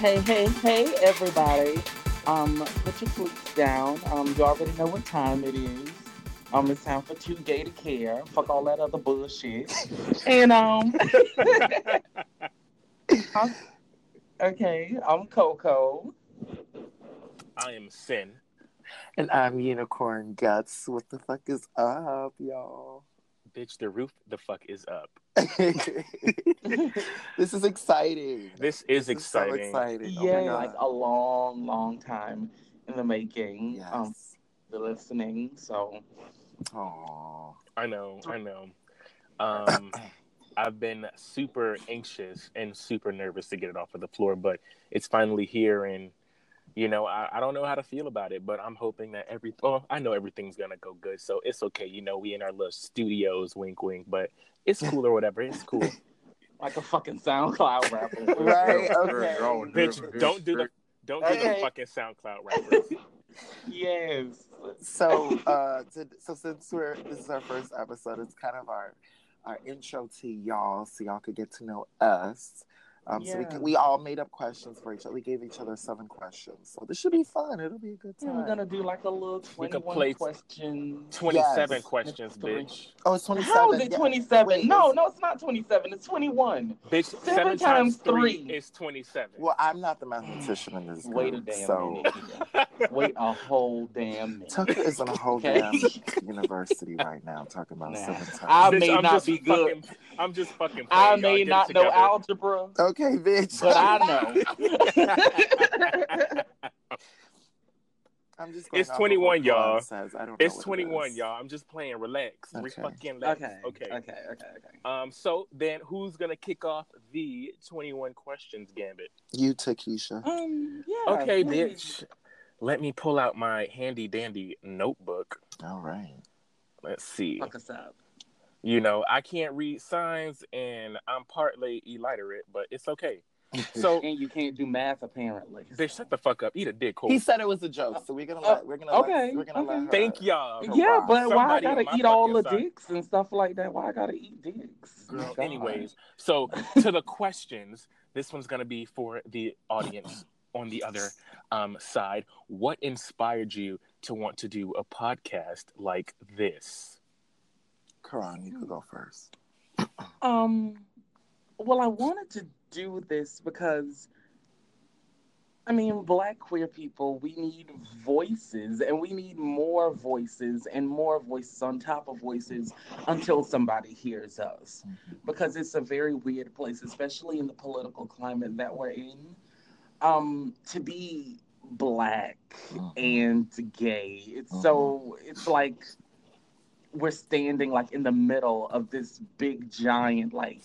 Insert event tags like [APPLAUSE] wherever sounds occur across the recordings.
Hey, hey, hey, everybody. Um, put your flutes down. Um, you already know what time it is. Um, it's time for too gay to care. Fuck all that other bullshit. and um, [LAUGHS] I'm- okay, I'm Coco. I am Sin. And I'm Unicorn Guts. What the fuck is up, y'all? Bitch, the roof the fuck is up. [LAUGHS] this is exciting. This is This is so exciting. exciting. Oh yeah, my like a long, long time in the making. yes. Um, the listening. So Aww. I know, I know. [COUGHS] Um, I've been super anxious and super nervous to get it off of the floor, but it's finally here, and you know, I, I don't know how to feel about it, but I'm hoping that every. Oh, I know everything's gonna go good, so it's okay. You know, we in our little studios, wink, wink, but it's cool or whatever. It's cool, [LAUGHS] like a fucking SoundCloud rapper. Right, okay. bitch. Don't do the don't do the fucking SoundCloud [LAUGHS] rappers. Yes. So, uh, to, so since we're this is our first episode, it's kind of our our intro to y'all, so y'all could get to know us. Um, So we, we all made up questions for each other. We gave each other seven questions, so this should be fun. It'll be a good Yeah, time. we're gonna do like a little We twenty-one play questions. Twenty-seven Yes. questions, bitch. Oh, it's twenty seven. How is it twenty-seven? Wait, no, it's- no, it's not twenty-seven. It's twenty-one. Bitch, Seven seven, times times three, three. is twenty-seven. Well, I'm not the mathematician in this group, Wait a damn so minute. [LAUGHS] Wait a whole damn minute. Tucker is in a whole Okay. damn university right now talking about Nah. seven times. I Bitch, may I'm not be good. fucking- I'm just fucking. I may not know algebra, okay, bitch. but I [LAUGHS] know. I'm just. It's 21, y'all. Says. I don't It's what it 21, is. y'all. I'm just playing. Relax. We Okay. fucking relax. okay. Okay. Okay. Okay. Okay. Um. So then, who's gonna kick off the 21 questions gambit? You, Takesha. Um. Yeah. Okay, please. bitch. Let me pull out my handy dandy notebook. All right. Let's see. Fuck us up. You know, I can't read signs, and I'm partly illiterate, but it's okay. [LAUGHS] So, And you can't do math apparently. bitch, shut the fuck up. Eat a dick hole. He said it was a joke, so we're gonna Uh, let we're gonna okay, let, we're gonna okay. let her. Thank y'all. Yeah, rock. but why I gotta eat all the dicks and stuff like that? Why I gotta eat dicks? Girl, anyways, so to the questions, this one's gonna be for the audience on the other um, side. What inspired you to want to do a podcast like this? Karan, you could go first. Um, well, I wanted to do this because, I mean, black queer people, we need voices and we need more voices and more voices on top of voices until somebody hears us. Because it's a very weird place, especially in the political climate that we're in. Um, to be black Mhm. and gay, it's so, it's like, we're standing like in the middle of this big giant like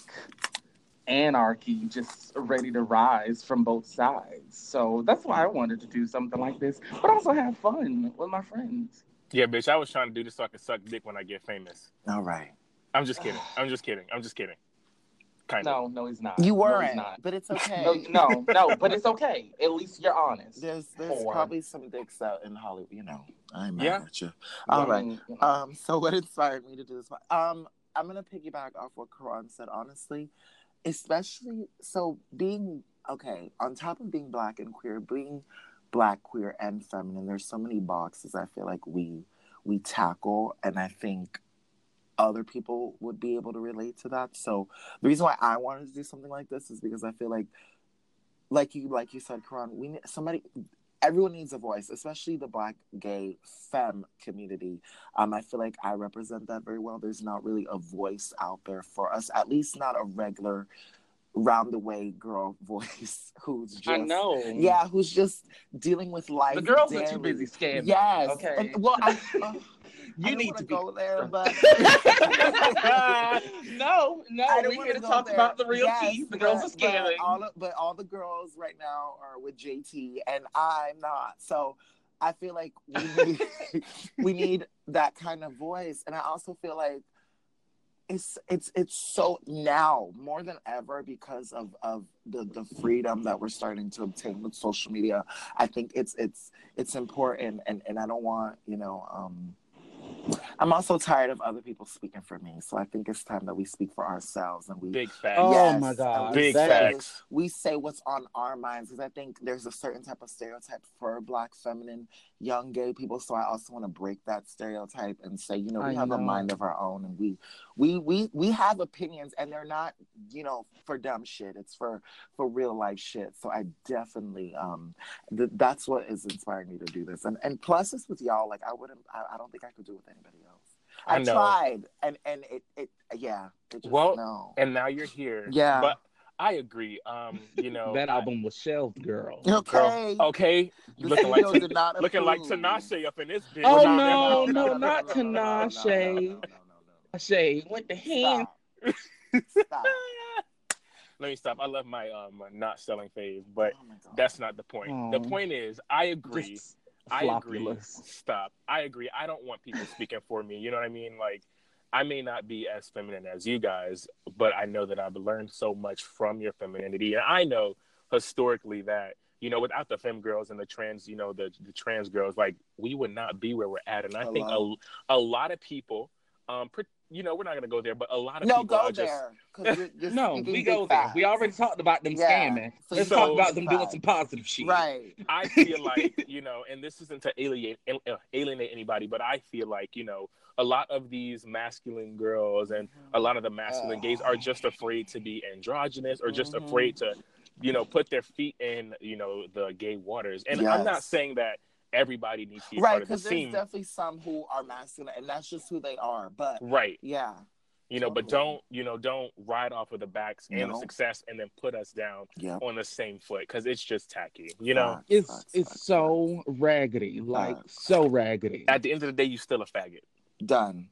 anarchy just ready to rise from both sides so that's why i wanted to do something like this but also have fun with my friends Yeah, bitch, I was trying to do this so I could suck dick when I get famous. All right. I'm just kidding. I'm just kidding. I'm just kidding. Kind of. no no he's not You weren't, he's not. but it's [LAUGHS] okay. no no no but it's okay at least you're honest There's there's Four. probably some dicks out in Hollywood. You know, I'm mad Yeah. at you. All right. Mm, Um, so what inspired me to do this? Um, I'm gonna piggyback off what Karan said. Honestly, especially so being okay on top of being black and queer, being black, queer, and feminine. There's so many boxes I feel like we we tackle, and I think other people would be able to relate to that. So the reason why I wanted to do something like this is because I feel like, like you like you said, Karan, we need somebody. Everyone needs a voice, especially the black, gay, femme community. Um, I feel like I represent that very well. There's not really a voice out there for us, at least not a regular, round the way girl [LAUGHS] voice who's just i know yeah, who's just dealing with life. the girls are too busy scamming Yes. okay And, well, I, [LAUGHS] uh, you I need wanna to be go there, but [LAUGHS] no, no, I don't we're wanna here to talk there. about the real Yes, tea. The girls are but- but all of- but all the girls right now are with JT, and I'm not. So I feel like we need [LAUGHS] we need that kind of voice, and I also feel like it's it's it's so now more than ever because of of the the freedom that we're starting to obtain with social media. I think it's it's it's important, and and I don't want you know. um I'm also tired of other people speaking for me. So I think it's time that we speak for ourselves and we Big facts. Oh my God. Big say- facts. We say what's on our minds because I think there's a certain type of stereotype for black, feminine, young gay people. So I also want to break that stereotype and say, you know, we I have a mind of our own and we we we we have opinions and they're not, you know, for dumb shit. It's for for real life shit. So I definitely um th- that's what is inspiring me to do this. And and plus it's with y'all. Like I wouldn't I, I don't think I could do it with anybody else. I I, tried and and it it yeah. It just, Well, no. And now you're here. Yeah. But I agree. Um, you know that I- album was shelved, girl. Okay. Girl, okay. The Looking like did not looking like approve. Tinashe up in this bitch. Oh, no, no, not Tinashe. Shay went to hand. Stop. Stop. Let me stop. I love my um not selling fave, but Oh that's not the point. The Oh. point is, I agree. Just I agree. Stop. I agree. I don't want people speaking for me. You know what I mean? Like, I may not be as feminine as you guys, but I know that I've learned so much from your femininity, and I know historically that you know without the femme girls and the trans, you know, the the trans girls, like we would not be where we're at. And I think a, a lot of people, um, pre- you know, we're not gonna go there, but a lot of No, people go are just there. 'cause you're- [LAUGHS] you're No, we big go there. We already talked about them Yeah. scamming. So Let's you talk about them doing some positive shit. Right. I feel like, you know, and this isn't to alienate uh, alienate anybody, but I feel like, you know, a lot of these masculine girls and a lot of the masculine gays are just afraid to be androgynous or just Mhm. afraid to, you know, put their feet in, you know, the gay waters. And I'm not saying that everybody needs to be Right, part of the because there's team. definitely some who are masculine, and that's just who they are. But Right. yeah, You know, but don't, you know, don't ride off of the backs and the success and then put us down yeah. on the same foot because it's just tacky, you know? Facts, It's facts, it's facts, so raggedy, like Facts. so raggedy. At the end of the day, you still a faggot. Done.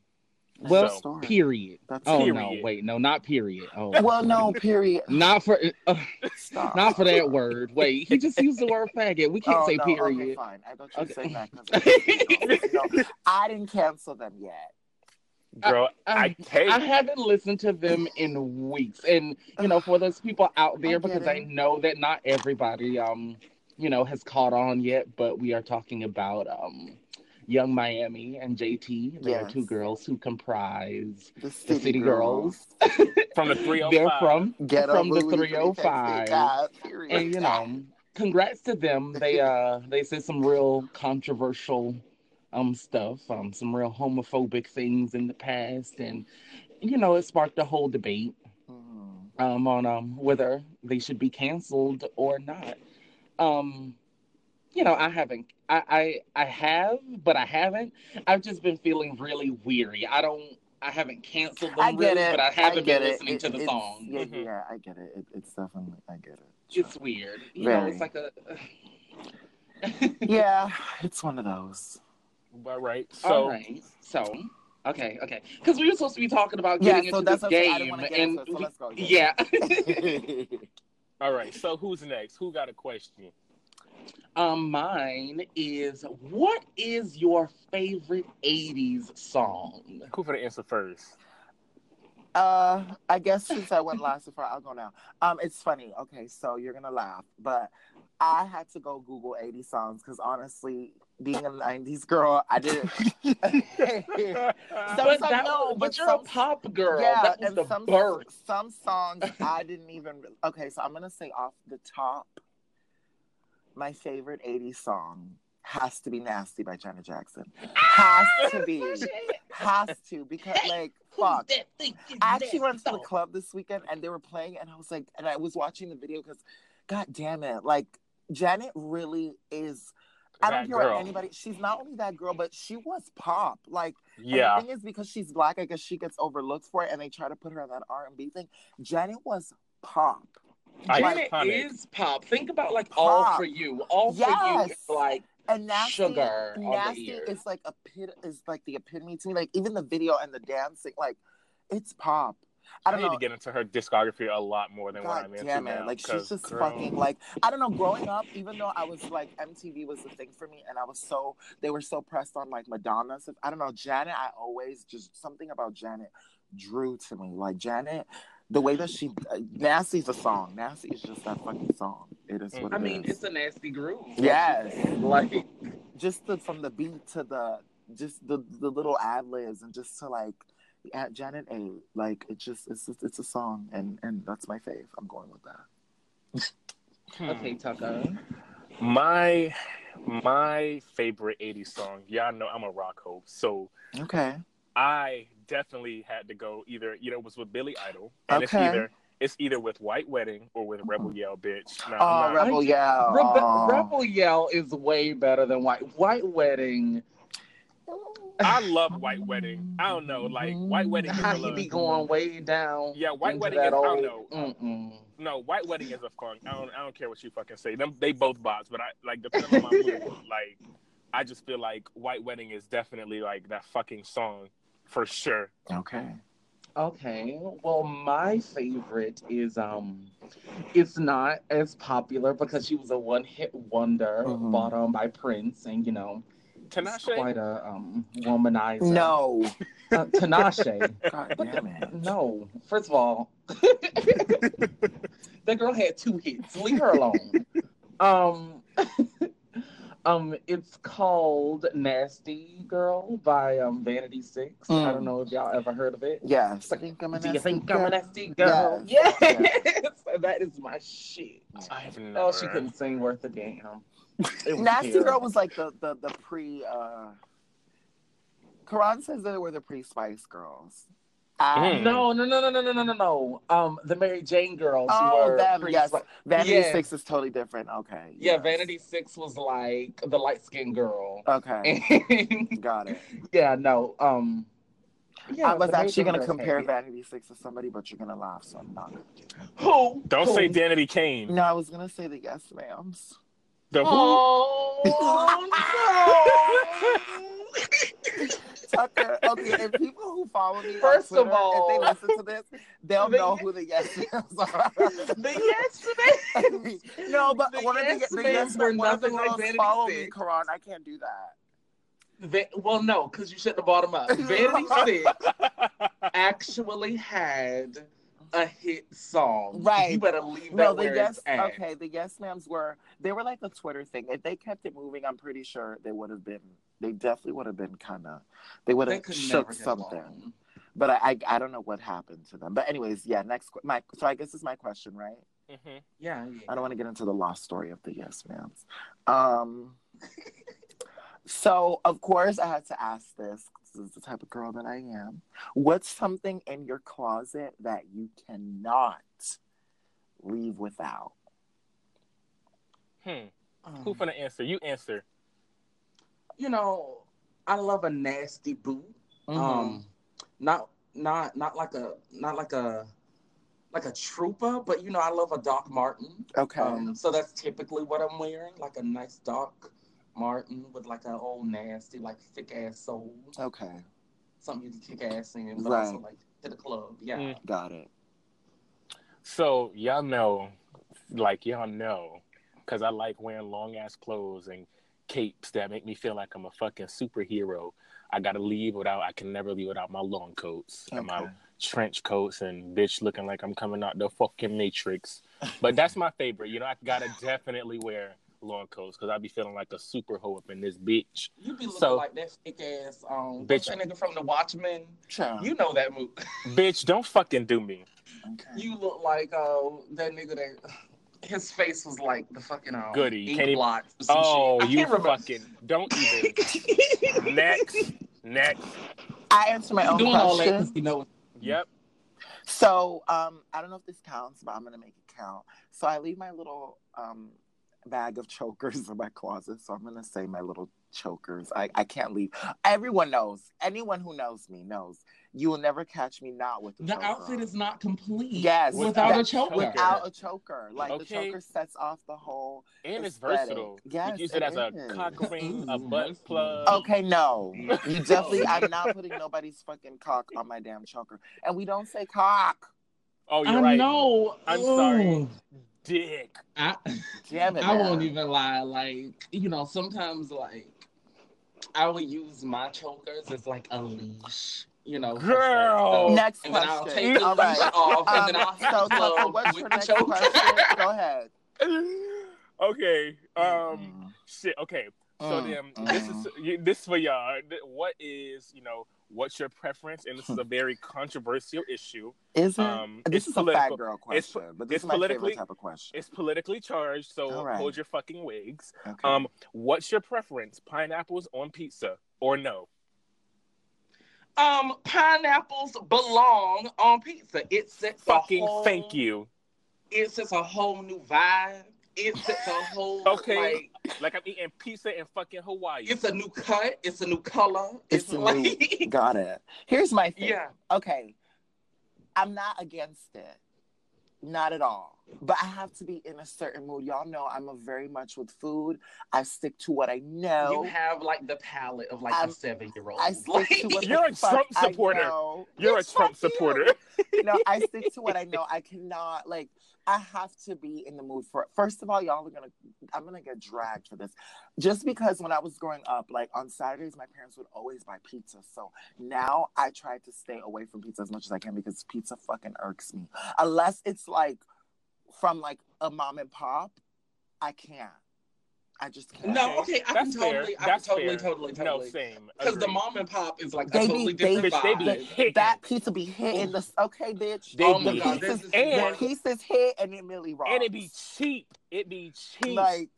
Well, So- period. That's Oh it. no, wait, no, not period. Oh, [LAUGHS] Well, no, period. not for uh, [LAUGHS] not for that word. Wait, he just used the word faggot. We can't Oh, say no, Okay, period. fine. I don't were Okay. saying that because [LAUGHS] you know, I didn't cancel them yet. Girl, I, I, hey, I haven't listened to them in weeks, and you know, for those people out there, I get because I know that not everybody, um, you know, has caught on yet. But we are talking about um, Young Miami and JT. They are two girls who comprise The the city, City Girls. [LAUGHS] from the They're from Get from the 305. God, and you know, congrats to them. They [LAUGHS] uh they said some real controversial um stuff, um some real homophobic things in the past, and you know it sparked a whole debate Mhm. um on um whether they should be canceled or not. Um, you know, I haven't. I, I I have, but I haven't. I've just been feeling really weary. I don't. I haven't canceled them I get really, it. but I haven't I been it. listening It- to the song. Yeah, Mhm. yeah, I get it. it. It's definitely, I get it. It's weird. You know, it's like a. [LAUGHS] yeah, it's one of those. All right. So All right. So, okay, okay. Because we were supposed to be talking about Yeah, getting so into that's the what I'm saying. I game, didn't want to get and into it, so let's go. yeah. [LAUGHS] all right. So who's next? Who got a question? Um, mine is what is your favorite '80s song? Who for the answer first? Uh, I guess since I went last before, I'll go now. Um, it's funny. Okay, so you're gonna laugh, but I had to go Google 80 songs because honestly, being a 90s girl, I didn't. [LAUGHS] [LAUGHS] but Some- that, no, but, but you're some- a pop girl. yeah, that was and the some birth. some songs I didn't even. Okay, so I'm gonna say off the top, my favorite 80s song has to be "Nasty" by Janet Jackson. Has to be. Has to because like fuck. I actually went to the club this weekend and they were playing, and I was like, and I was watching the video because, god damn it, like Janet really is. I don't That care what anybody. She's not only that girl, but she was pop. Like, Yeah. the thing is, because she's black, I guess she gets overlooked for it, and they try to put her on that R and B thing. Janet was pop. Janet Iconic. is pop. Think about like all for you. All for you is like And nasty, Sugar nasty is like a pit is like the epitome to me. Like even the video and the dancing, like it's pop. I I, don't need know. to get into her discography a lot more than what I'm into damn it! now. Like she's just girl, fucking like I don't know. Growing up, even though I was like MTV was the thing for me, and I was so they were so pressed on like Madonna. So I don't know Janet. I always just something about Janet drew to me. Like Janet, the way that she uh, Nasty's a song. Nasty is just that fucking song. It is what I it mean, is. it's a nasty groove. Yes. [LAUGHS] Like just the, from the beat to the just the the little ad libs and just to like at Janet A. Like it just it's just, it's a song and and that's my fave. I'm going with that. Hmm. Okay, Tucker. My my favorite 80s song, y'all know I'm a rock hope. So Okay. I definitely had to go either, you know, it was with Billy Idol. And it's either it's either with White Wedding or with Rebel Yell Bitch. Now, Oh, I'm not- Rebel Yell. Rebe- Oh. Rebel Yell is way better than White White Wedding. I love White Wedding. I don't know, like White Wedding is How a he little- be going way down. Yeah, White into Wedding that is- I don't know. Mm-mm. No, White Wedding is a funk. I don't I don't care what you fucking say. Them they both bots, but I like depending on my [LAUGHS] mood, like I just feel like White Wedding is definitely like that fucking song for sure. Okay. Okay. Well, my favorite is um, it's not as popular because she was a one-hit wonder, Mhm. bought on by Prince, and you know, she's Tinashe? quite a um womanizer. No. uh, Tinashe. [LAUGHS] God damn it. No. First of all, [LAUGHS] that girl had two hits. Leave her alone. [LAUGHS] um, um, it's called "Nasty Girl" by um Vanity Six. I Mm. don't know if y'all ever heard of it. Yeah. I think I'm a Do you nasty think I'm a girl. nasty girl? Yes. Yes. [LAUGHS] that is my shit. I've never. Oh, she couldn't sing worth a damn. [LAUGHS] Nasty terrible. Girl was like the the the pre. uh Karan says they were the pre Spice Girls. I- Mm. No, no, no, no, no, no, no, no, no. Um, the Mary Jane girls. Oh, were them, pretty yes. sli- Vanity Yes. Six is totally different. Okay. Yeah, yes. Vanity Six was like the light skinned girl. Okay. [LAUGHS] Got it. yeah, no. Um, yeah, I was actually gonna compare had. Vanity Six to somebody, but you're gonna laugh, so I'm not gonna do that. Who? Don't Who? say Danity Kane. No, I was gonna say the Yes Ma'ams. The who? Oh [LAUGHS] [LAUGHS] Tucker. Okay, and people who follow me, First on of all- if they listen to this, they'll The- know who the Yes [LAUGHS] Ma'ams are. the yes [LAUGHS] no, but The one of the, the Yes were of the nothing like Vanity follow me, Karan. I can't do that. Va- well, no, because you shouldn't have bought them up. [LAUGHS] Vanity Six actually had a hit song. Right. You better leave that No, the where yes, okay, the yes ma'ams were they were like a Twitter thing. If they kept it moving, I'm pretty sure they would have been. They definitely would have been kind of. They would have shook something. along. But I, I, I don't know what happened to them. But anyways, yeah. Next, my so I guess this is my question, right? Mhm. Yeah, I don't want to get into the lost story of the yes ma'ams. Um. so of course I had to ask this. 'cause This is the type of girl that I am. What's something in your closet that you cannot leave without? Hmm. Um, Who finna answer? You answer. You know, I love a nasty boot. Mm-hmm. Um, not not not like a not like a like a trooper, but you know, I love a Doc Martin. okay. Um, so that's typically what I'm wearing, like a nice Doc Martin with like an old nasty, like thick ass sole, okay. something you can kick ass in, but Right. also like to the club. Yeah. Mm. Got it. So y'all know, like y'all know, because I like wearing long ass clothes and capes that make me feel like I'm a fucking superhero. I gotta leave without. I can never leave without my long coats and my trench coats and bitch looking like I'm coming out the fucking Matrix. But that's my favorite. You know, I gotta definitely wear long coats because I be feeling like a super hoe up in this bitch. You be looking So- like that thick ass um Bitch. that nigga from the Watchmen. Child. You know that move. bitch, don't fucking do me. Okay. You look like uh that nigga that his face was like the fucking um, Goody. ink Can't blot Oh, shit. You can't fucking don't even. [LAUGHS] next, next. I answer my own doing all that you know Yep. So, um, I don't know if this counts, but I'm gonna make it count. So I leave my little um bag of chokers [LAUGHS] in my closet. So I'm gonna say my little chokers. I, I can't leave. Everyone knows. Anyone who knows me knows. You will never catch me not with a the choker outfit is not complete Yes, without without a choker. without a choker. Like the choker sets off the whole. And it's versatile. Yes, you use it, it as a cock [LAUGHS] ring, a Ooh, butt plug. Okay, no. You [LAUGHS] definitely. I'm not putting nobody's fucking cock on my damn choker. And we don't say cock. Oh, you're I right. know. I'm Ooh. sorry. Dick. I, Damn it. I man. won't even lie. Like you know, sometimes like I would use my chokers as like a leash. You know, Girl. sex. Next and then I'll question. take the All leash right. off, and then Um, I'll hit so, the what's your next choker. question? [LAUGHS] Go ahead. [LAUGHS] okay. Um. Mm. Shit. Okay. So Mm, then, this is this is for y'all. What is you know? What's your preference? And this is a very controversial issue. Is it? Um, this it's is a political- fat girl it's- question, but this it's is my politically- favorite type of question. It's politically charged, so All right. hold your fucking wigs. Okay. Um, what's your preference? Pineapples on pizza or no? Um, pineapples belong on pizza. It sets Fucking a whole, thank you. It sets a whole new vibe. It sets a whole Okay. like Like I'm eating pizza in fucking Hawaii. it's a new cut. It's a new color. It's It's, a like new- Got it. Here's my thing. yeah. Okay. I'm not against it. Not at all. But I have to be in a certain mood. Y'all know I'm a very much with food. I stick to what I know. You have like the palate of like I'm- a seven year old. I [LAUGHS] stick to what You're a fuck Trump supporter. You're a Trump fuck you. supporter. [LAUGHS] [LAUGHS] no, I stick to what I know. I cannot like I have to be in the mood for It. first of all, y'all are gonna I'm gonna get dragged for this. Just because when I was growing up, like on Saturdays, my parents would always buy pizza. So now I try to stay away from pizza as much as I can because pizza fucking irks me. Unless it's like from like a mom and pop, I can't. I just can't. No, okay, I can That's fair. totally, I That's can totally, fair. totally, No, totally. same. Because the mom and pop is like They a be- totally they- different Bitch, they be vibe. hitting. that pizza be hitting the okay, bitch. They Oh be my the god, hitting. this is And- the one- pieces hit and it really rocks. and it be cheap. It be cheap. like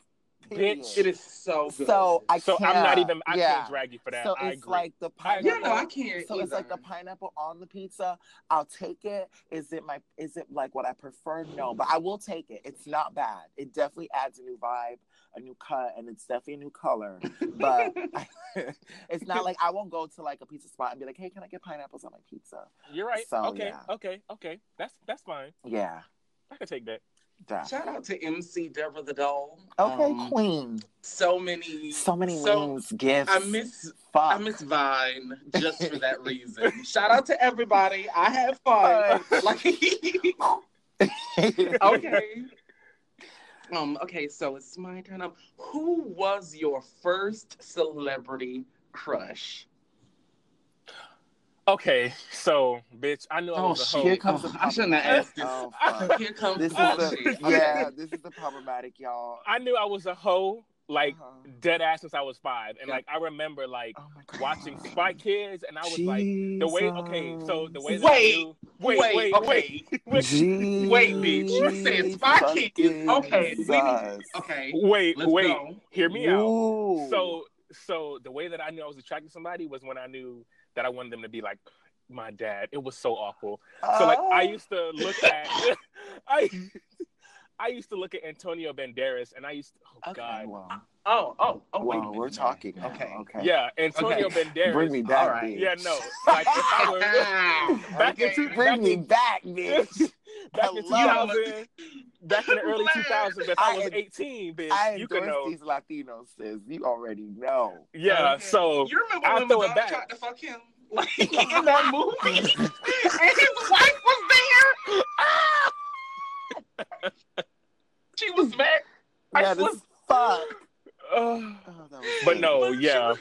period. Bitch, it is so good. So I so can't. So I'm not even. I yeah. can't drag you for that. So I it's agree. like the I agree. yeah, no, I can't. so it's like the pineapple on the pizza. I'll take it. Is it my? Is it like what I prefer? No, but I will take it. It's not bad. It definitely adds a new vibe, a new cut, and it's definitely a new color. But [LAUGHS] [LAUGHS] it's not like I won't go to like a pizza spot and be like, "Hey, can I get pineapples on my pizza?" You're right. So, okay. yeah. Okay. Okay. That's that's fine. Yeah. I can take that. that. Shout out to MC Deborah the Doll. Okay, Um, Queen. so many, So many so- memes, gifts. I miss Fuck. I miss Vine just for that [LAUGHS] reason. Shout out to everybody. I had fun. like okay. Um, okay, so it's my turn up. Who was your first celebrity crush? Okay. So, bitch, I knew I Oh, was a hoe. shit. Here comes Oh, the I shouldn't have asked this. Oh. [LAUGHS] Here comes This is the the yeah. This is the problematic, y'all. I knew I was a hoe, like Uh-huh. dead ass since I was five, and Yeah. like I remember like Oh watching Spy Kids, and I was like, the way. Okay, so the way that Wait, I knew. Wait, wait, wait, okay. wait, [LAUGHS] wait, Jesus Wait, bitch. You said Spy Kids. Okay, we need- Jesus. Okay, wait, let's wait. go. Hear me out. Ooh. So, so the way that I knew I was attracted to somebody was when I knew that I wanted them to be like my dad. It was so awful. So like I Oh. used to look at [LAUGHS] I [LAUGHS] I used to look at Antonio Banderas and I used to, oh Okay, god. well, Oh, oh, oh, wait. well, minute. we're talking. Now. Okay. Okay. Yeah, Antonio Banderas. Bring me back, All right. bitch. Yeah, no. Like if I were [LAUGHS] back Okay. in two, Bring back me in, back, [LAUGHS] bitch. back in 2000, back in the early 2000s, if I, I- was 18, bitch, I you could know. these Latinos, sis. You already know. Yeah, Okay. so you remember I'll when throw it back. tried to fuck him [LAUGHS] like in that movie, and his wife was there. She was mad. I this was- is fuck. uh, [SIGHS] Oh, but no, yeah.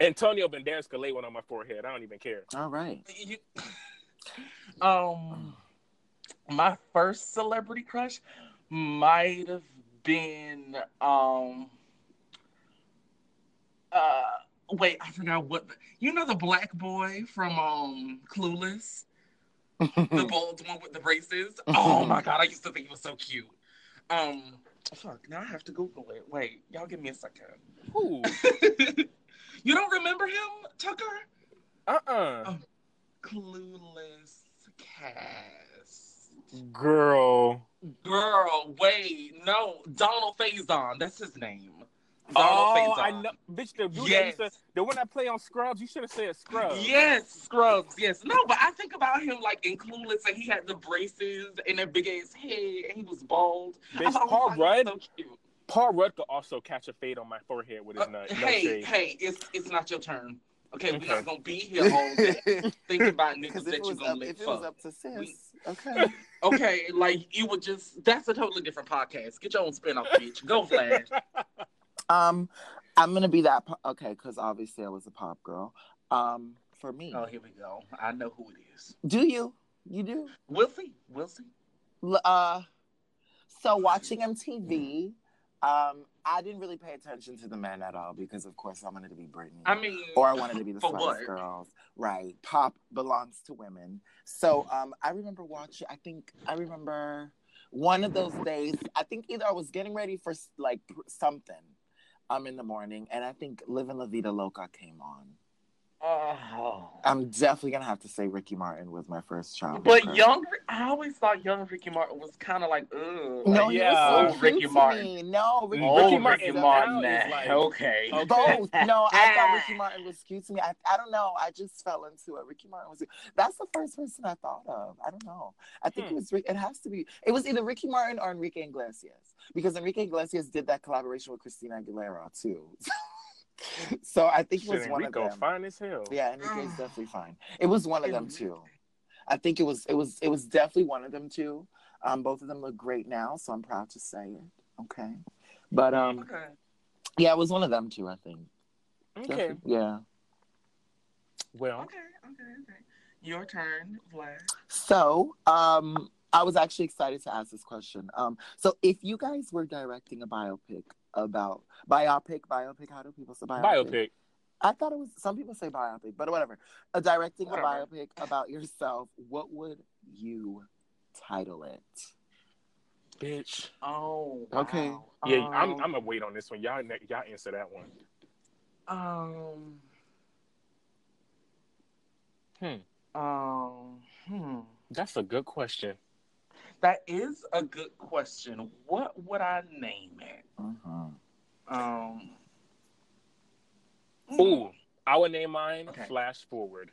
Antonio Banderas could lay one on my forehead. I don't even care. All right. You- um, my first celebrity crush might have been um. Uh, wait, I forgot what. The, you know the black boy from um Clueless, [LAUGHS] the bald one with the braces. [LAUGHS] Oh my god, I used to think he was so cute. Um, fuck. Now I have to Google it. Wait, y'all give me a second. Who? [LAUGHS] you don't remember him, Tucker? Uh-uh. Oh. Clueless cast. Girl. Girl, wait, no, Donald Faison. That's his name. Donald Oh, Faison. I know. Bitch, the dude that Yes. used to, the one I play on Scrubs, you should have said Scrubs. Yes, Scrubs. Yes, no, but I think about him like in Clueless, and he had the braces and that big ass head, and he was bald. Bitch, thought, Paul oh, Rudd, so cute. Paul Rudd could also catch a fade on my forehead with his Uh, nut. No hey, shade. hey, it's it's not your turn. Okay, we're not gonna be here all day [LAUGHS] thinking about niggas Because if that it you was gonna up, lick it was fuck. up to sis, We- okay. [LAUGHS] Okay, like you would just that's a totally different podcast. Get your own spin off, bitch. Go Flash. [LAUGHS] Um, I'm gonna be that. Po- okay, because obviously I was a pop girl. Um, for me, Oh, here we go. I know who it is. do you? You do? We'll see. We'll see. Uh, so watching MTV, Um, I didn't really pay attention to the men at all because, of course, I wanted to be Britney. I mean, or I wanted to be the [LAUGHS] Spice? Girls. Right. Pop belongs to women. So um, I remember watching, I think, I remember one of those days, I think either I was getting ready for like something um, in the morning, and I think Living La Vida Loca came on. Oh. I'm definitely gonna have to say Ricky Martin was my first child. But young, I always thought young Ricky Martin was kind of like, ugh. no, like, he yeah, was so oh, Ricky Martin. me. No, Ricky, oh, Ricky Ricky Martin Martin. now like- okay. Okay. [LAUGHS] Both. No, I thought Ricky [LAUGHS] Martin was cute to me. I, I don't know. I just fell into it. Ricky Martin was. That's the first person I thought of. I don't know. I think Hmm. it was. It has to be. It was either Ricky Martin or Enrique Iglesias because Enrique Iglesias did that collaboration with Christina Aguilera too. [LAUGHS] so I think it was Shit, one Enrique of them. fine as hell. Yeah, Enrique's definitely fine. It was one of them too. I think it was. It was. It was definitely one of them too. Um, both of them look great now, so I'm proud to say it. Okay, but um, Okay. yeah, it was one of them too. I think. Okay. Definitely- Yeah. Well, Okay. Okay. Okay. Your turn, Vlad. So, um, I was actually excited to ask this question. Um, so if you guys were directing a biopic about biopic, biopic, how do people say biopic? biopic. I thought it was some people say biopic, but whatever. Uh, directing Whatever. a biopic about yourself, what would you title it? Bitch. Oh. Okay. wow. Yeah, I'm. Um, I'm gonna wait on this one. Y'all, y'all answer that one. Um. Hmm. Um. Hmm. That's a good question. That is a good question. What would I name it? Mm-hmm. Um. Ooh, I would name mine Okay. Flash Forward.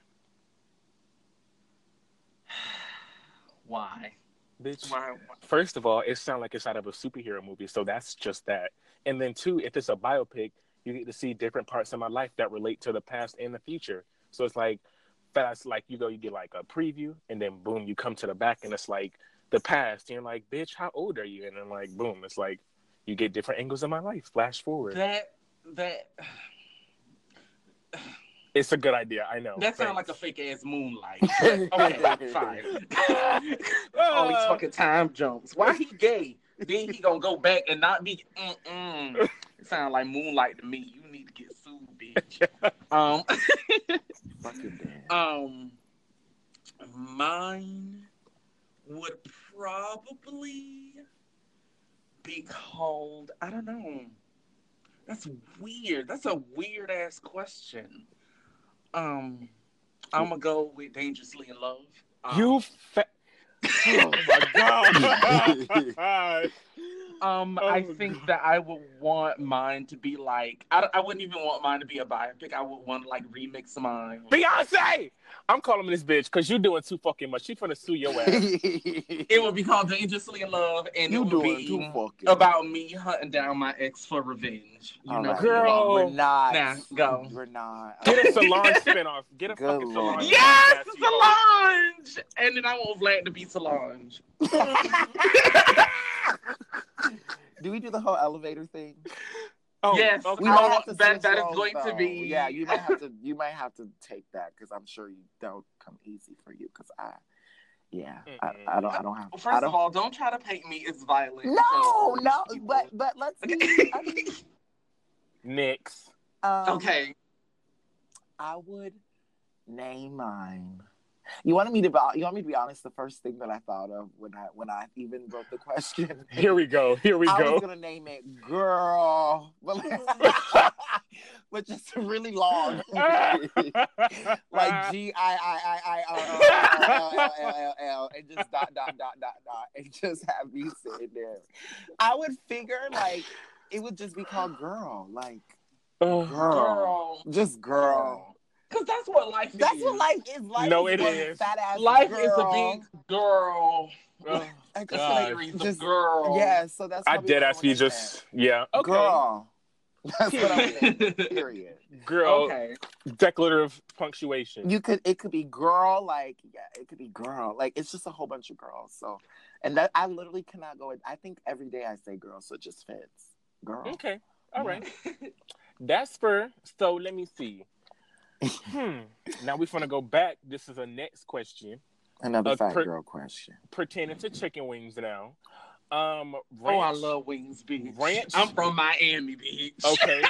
[SIGHS] Why? Bitch. Why? First of all, it sounds like it's out of a superhero movie, so that's just that. And then two, if it's a biopic, you get to see different parts of my life that relate to the past and the future. So it's like fast, like you go, you get like a preview, and then boom, you come to the back, and it's like the past. And you're like, bitch, how old are you? And then like, boom, it's like you get different angles of my life. Flash forward. That that It's a good idea. I know. that sounds like a fake ass moonlight. [LAUGHS] okay, [LAUGHS] fine. [LAUGHS] All these fucking time jumps. Why he gay? then he gonna go back and not be. Mm-mm. It sound like moonlight to me. You need to get sued, bitch. um. Um, mine would probably be called. I don't know. That's weird. That's a weird ass question. Um, I'm gonna go with "Dangerously in Love." Um, You fa- [LAUGHS] Oh my god. [LAUGHS] Um, Oh, I think God. that I would want mine to be like. I, I wouldn't even want mine to be a biopic. I would want like remix mine. Beyonce! I'm calling this bitch because you're doing too fucking much. She finna sue your ass. It would be called "Dangerously in Love," and you it would be too fucking about me hunting down my ex for revenge. You All know, right. Girl. we're not. Nah, go. We're not. Get a Solange [LAUGHS] spinoff. Get a Good fucking lord. Solange. Yes, podcast, you. Solange, and then I want Vlad to be Solange. [LAUGHS] [LAUGHS] Do we do the whole elevator thing? Oh, Yes. okay. We I might have to that- that is roles, going to be- Yeah, you might have to. You might have to take that because I'm sure you don't come easy for you. Because I, yeah, I, I don't. I don't have. Well, I first don't, of all, don't try to paint me as violent. no, So, no, people- but but let's. See, I [LAUGHS] mean, Nyx. um, okay. I would name mine. You wanted me to be. You want me to be honest? The first thing that I thought of when I when I even wrote the question, [LAUGHS] Here we go. Here we I go. I was gonna name it "Girl," but, [LAUGHS] but just really long, [LAUGHS] like G I I I I R O L L L L L, and just dot dot dot dot dot, and just have me sitting there. I would figure like it would just be called "Girl," like Oh, girl, Girl. just girl. Because that's what life That's is. what life is. Life No, is it one is. Fat Life girl. is a big girl. [LAUGHS] oh. I A just God. series of Just- girl. Yeah, so that's. I did ask you would name just yeah. Okay. Girl. [LAUGHS] That's what I would name. [LAUGHS] Period. Girl. okay. Declarative punctuation. You could. It could be girl. Like yeah, it could be girl. Like it's just a whole bunch of girls. So, and that I literally cannot go. I think every day I say girl, so it just fits. Girl. Okay. All right. That's for so let me see. Hmm. [LAUGHS] Now we're gonna go back. This is a next question Another Uh, fat per- girl question. pertaining to chicken wings now. Um, ranch, Oh, I love wings, bitch. Ranch? I'm from Miami, bitch. Okay.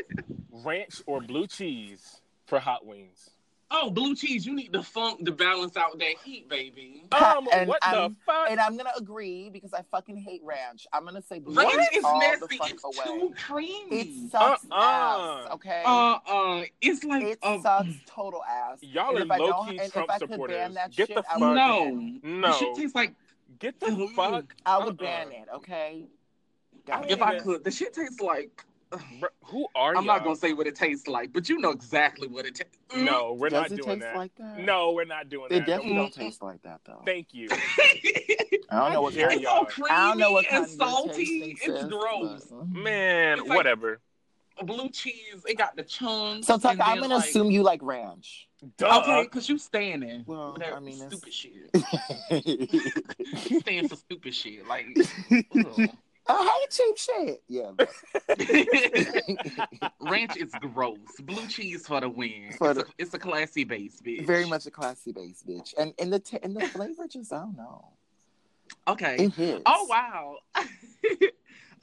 [LAUGHS] ranch or blue cheese for hot wings? Oh, blue cheese. You need the funk to balance out that heat, baby. Um, And what I'm- fuck? And I'm gonna agree because I fucking hate ranch. I'm gonna say blue Ranch cheese is all nasty. the fuck It's away. too creamy. It sucks Uh-uh. ass. Okay. uh, uh, it's like it uh, sucks total ass. Y'all And are if I low don't- key and if Trump I could supporters. ban that Get shit, the fuck. would No, ban No. The shit tastes like Get the fuck. I would Uh-uh. ban it. Okay. I Got don't it. if I could. The shit tastes like. Bro, who are you? I'm not y'all? gonna say what it tastes like, but you know exactly what it tastes. No, we're Does not it doing taste that. like that? No, we're not doing They that. It definitely Don't- don't taste like that though. Thank you. [LAUGHS] I don't know what Here kind it's y'all. so creamy I don't know what kind and of you're salty. It's sis, gross. but- mm. Man, It's like- whatever. Blue cheese. It got the chunks. So Tucker, I'm gonna like- assume you like ranch. Duh. Okay, because you standing. Well, with that I mean, it's- stupid shit. I [LAUGHS] You stand for stupid shit. Like, ugh. hate cheap shit. Yeah. [LAUGHS] ranch is gross. Blue cheese for the win. For it's, a, it's a classy base, bitch. Very much a classy base, bitch. And and the t- and the flavor just I don't know. Okay. It hits. Oh wow.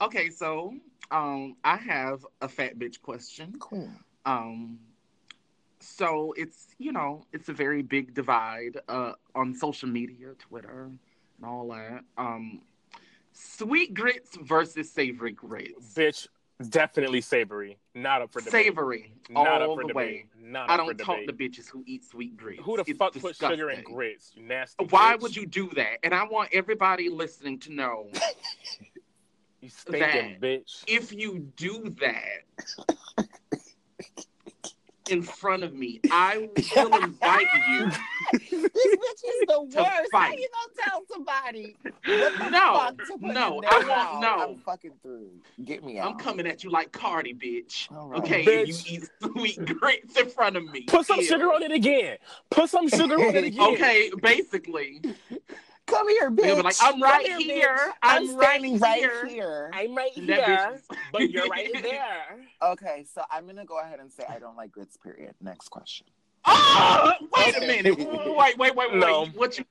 [LAUGHS] okay, so um, I have a fat bitch question. Cool. Um, so it's you know it's a very big divide uh on social media, Twitter, and all that. Um, sweet grits versus savory grits. Bitch, definitely savory. Not up for debate. Savory Not all up for the debate. way. Not I up for don't talk to bitches who eat sweet grits. Who the It's fuck put sugar in grits? You nasty. Why bitch. would you do that? And I want everybody listening to know [LAUGHS] You stinking that- bitch. if you do that in front of me, I [LAUGHS] will invite you. this bitch is the To worst. How fight. you gonna tell somebody? No, fuck to put no, in their I want- mouth? no. I'm fucking through. Get me out. I'm coming at you like Cardi, bitch. All right. Okay, Bitch. you eat sweet [LAUGHS] grits in front of me. Put some Ew. sugar on it again. Put some sugar on it [LAUGHS] again. Okay, basically, Come here, bitch. be like, "I'm right here, here. I'm, I'm right standing right here." here. I'm right here, but you're right [LAUGHS] there. Okay, so I'm gonna go ahead and say I don't like grits. Period. Next question. Oh, wait a minute. Wait, wait, wait, wait. No. What you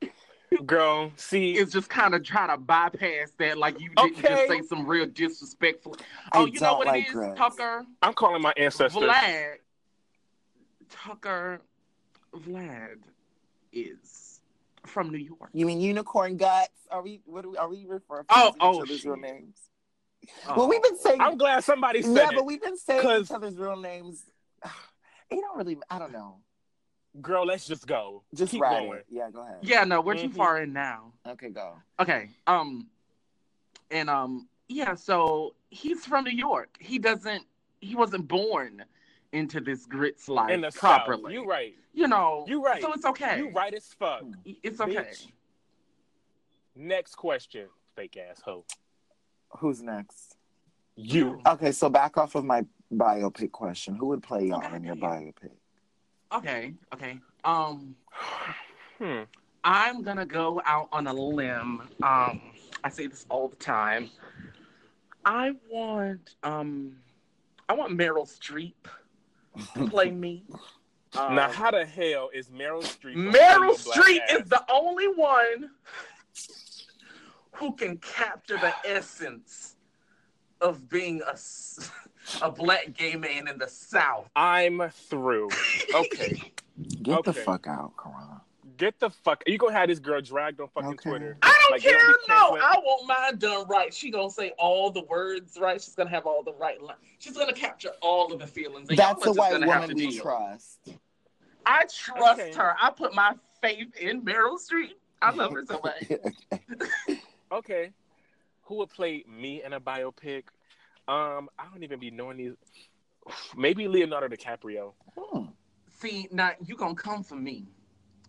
Girl, see, it's just kind of trying to bypass that, like you didn't Okay. just say some real disrespectful. I Oh, you know don't what like it is, grits. Tucker? I'm calling my ancestors. Vlad, Tucker, Vlad is from New York. You mean unicorn guts? Are we? What are we? Are we referring Oh, to oh, each other's real names? Oh. Well, we've been saying. I'm glad somebody said yeah, it. but we've been saying 'Cause- each other's real names. [SIGHS] It don't really. I don't know. Girl, let's just go. Just Keep ride going. it. Yeah, go ahead. yeah, no, we're too Mhm. far in now. Okay, go. Okay. Um, and um, yeah. So he's from New York. He doesn't. He wasn't born into this grits life In the properly. South. You right. You know. You right. So it's okay. You right as fuck. It's okay. Bitch. Next question, fake asshole. Who's next? You. Okay, so back off of my biopic question. Who would play y'all Okay. in your biopic? Okay. Okay. Um. [SIGHS] Hmm. I'm gonna go out on a limb. Um, I say this all the time. I want um, I want Meryl Streep to play me. Um, now, how the hell is Meryl Streep? gonna Meryl play a Streep ass? is the only one who can capture the essence of being a, a black gay man in the South. I'm through. Okay. Get the fuck out, Karan. Get the fuck. You gonna have this girl dragged on fucking Okay. Twitter? I don't Like, care. don't No, canceling- I want mine done right. She gonna say all the words right. She's gonna have all the right lines. She's gonna capture all of the feelings. and That's y'all a are just white woman to we deal. trust. I trust Okay. her. I put my faith in Meryl Streep. I love her so [LAUGHS] much. Okay. Who would play me in a biopic? Um, I don't even be knowing these. [SIGHS] Maybe Leonardo DiCaprio. Hmm. See, now you gonna come for me,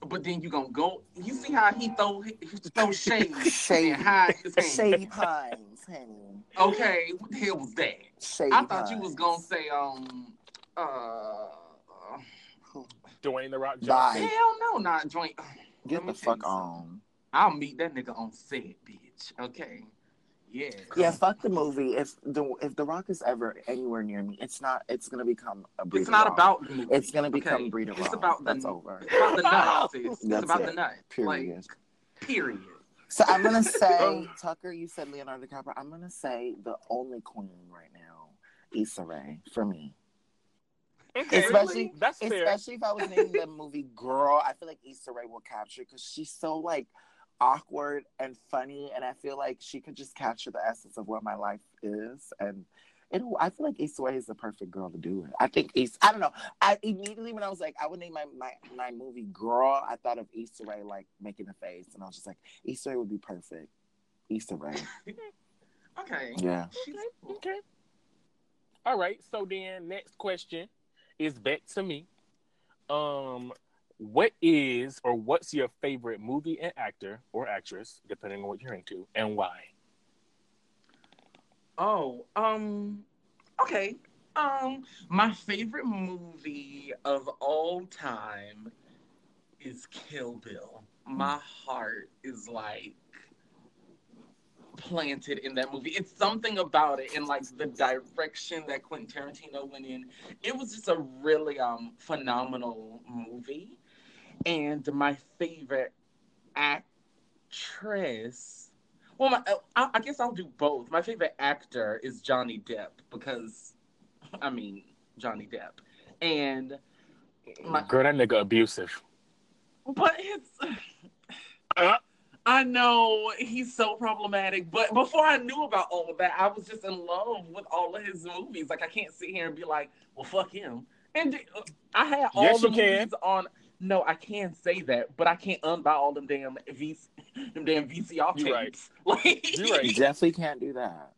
but then you gonna go. You see how he throw he throw [LAUGHS] shade Shade. and hide his hand. Shady Pines, honey. Okay, what the hell was that? Shady I thought you was gonna say um uh. Dwayne the Rock Bye. Johnson. Hell no, not joint. Get the fuck on. I'll meet that nigga on set, bitch. Okay. Yeah. Yeah, fuck the movie. If the if the Rock is ever anywhere near me, it's not. It's gonna become a breed. It's not about the movie. It's gonna become okay? breed of It's Rock. about the That's over. It's about the nut, sis. It's That's about it. the nut. Period. Like, period. So I'm gonna [LAUGHS] say Tucker. You said Leonardo DiCaprio. I'm gonna say the only queen right now, Issa Rae, for me. Okay, Especially- that's fair. Especially if I was naming the movie Girl, I feel like Issa Rae will capture because she's so like awkward and funny, and I feel like she could just capture the essence of what my life is. And it, I feel like Issa Rae is the perfect girl to do it. I think Issa. I don't know. I immediately when I was like, I would name my my, my movie Girl. I thought of Issa Rae like making a face, and I was just like, Issa Rae would be perfect. Issa Rae. [LAUGHS] Okay. Yeah. She's Okay. All right. So then, next question is back to me. Um, what is or what's your favorite movie and actor or actress, depending on what you're into, and why? Oh, um, okay. Um, my favorite movie of all time is Kill Bill. My heart is like planted in that movie. It's something about it and like the direction that Quentin Tarantino went in. It was just a really um phenomenal movie. And my favorite actress well, my, I, I guess I'll do both. My favorite actor is Johnny Depp because, I mean, Johnny Depp, and My- Girl, that nigga abusive. but it's. Uh. I know he's so problematic, but before I knew about all of that, I was just in love with all of his movies. Like I can't sit here and be like, "Well, fuck him." And uh, I had all Yes, the you can. movies on. No, I can say that, but I can't unbuy all them damn VC, them damn VCR tapes. You right. [LAUGHS] Like, You're right. You definitely can't do that.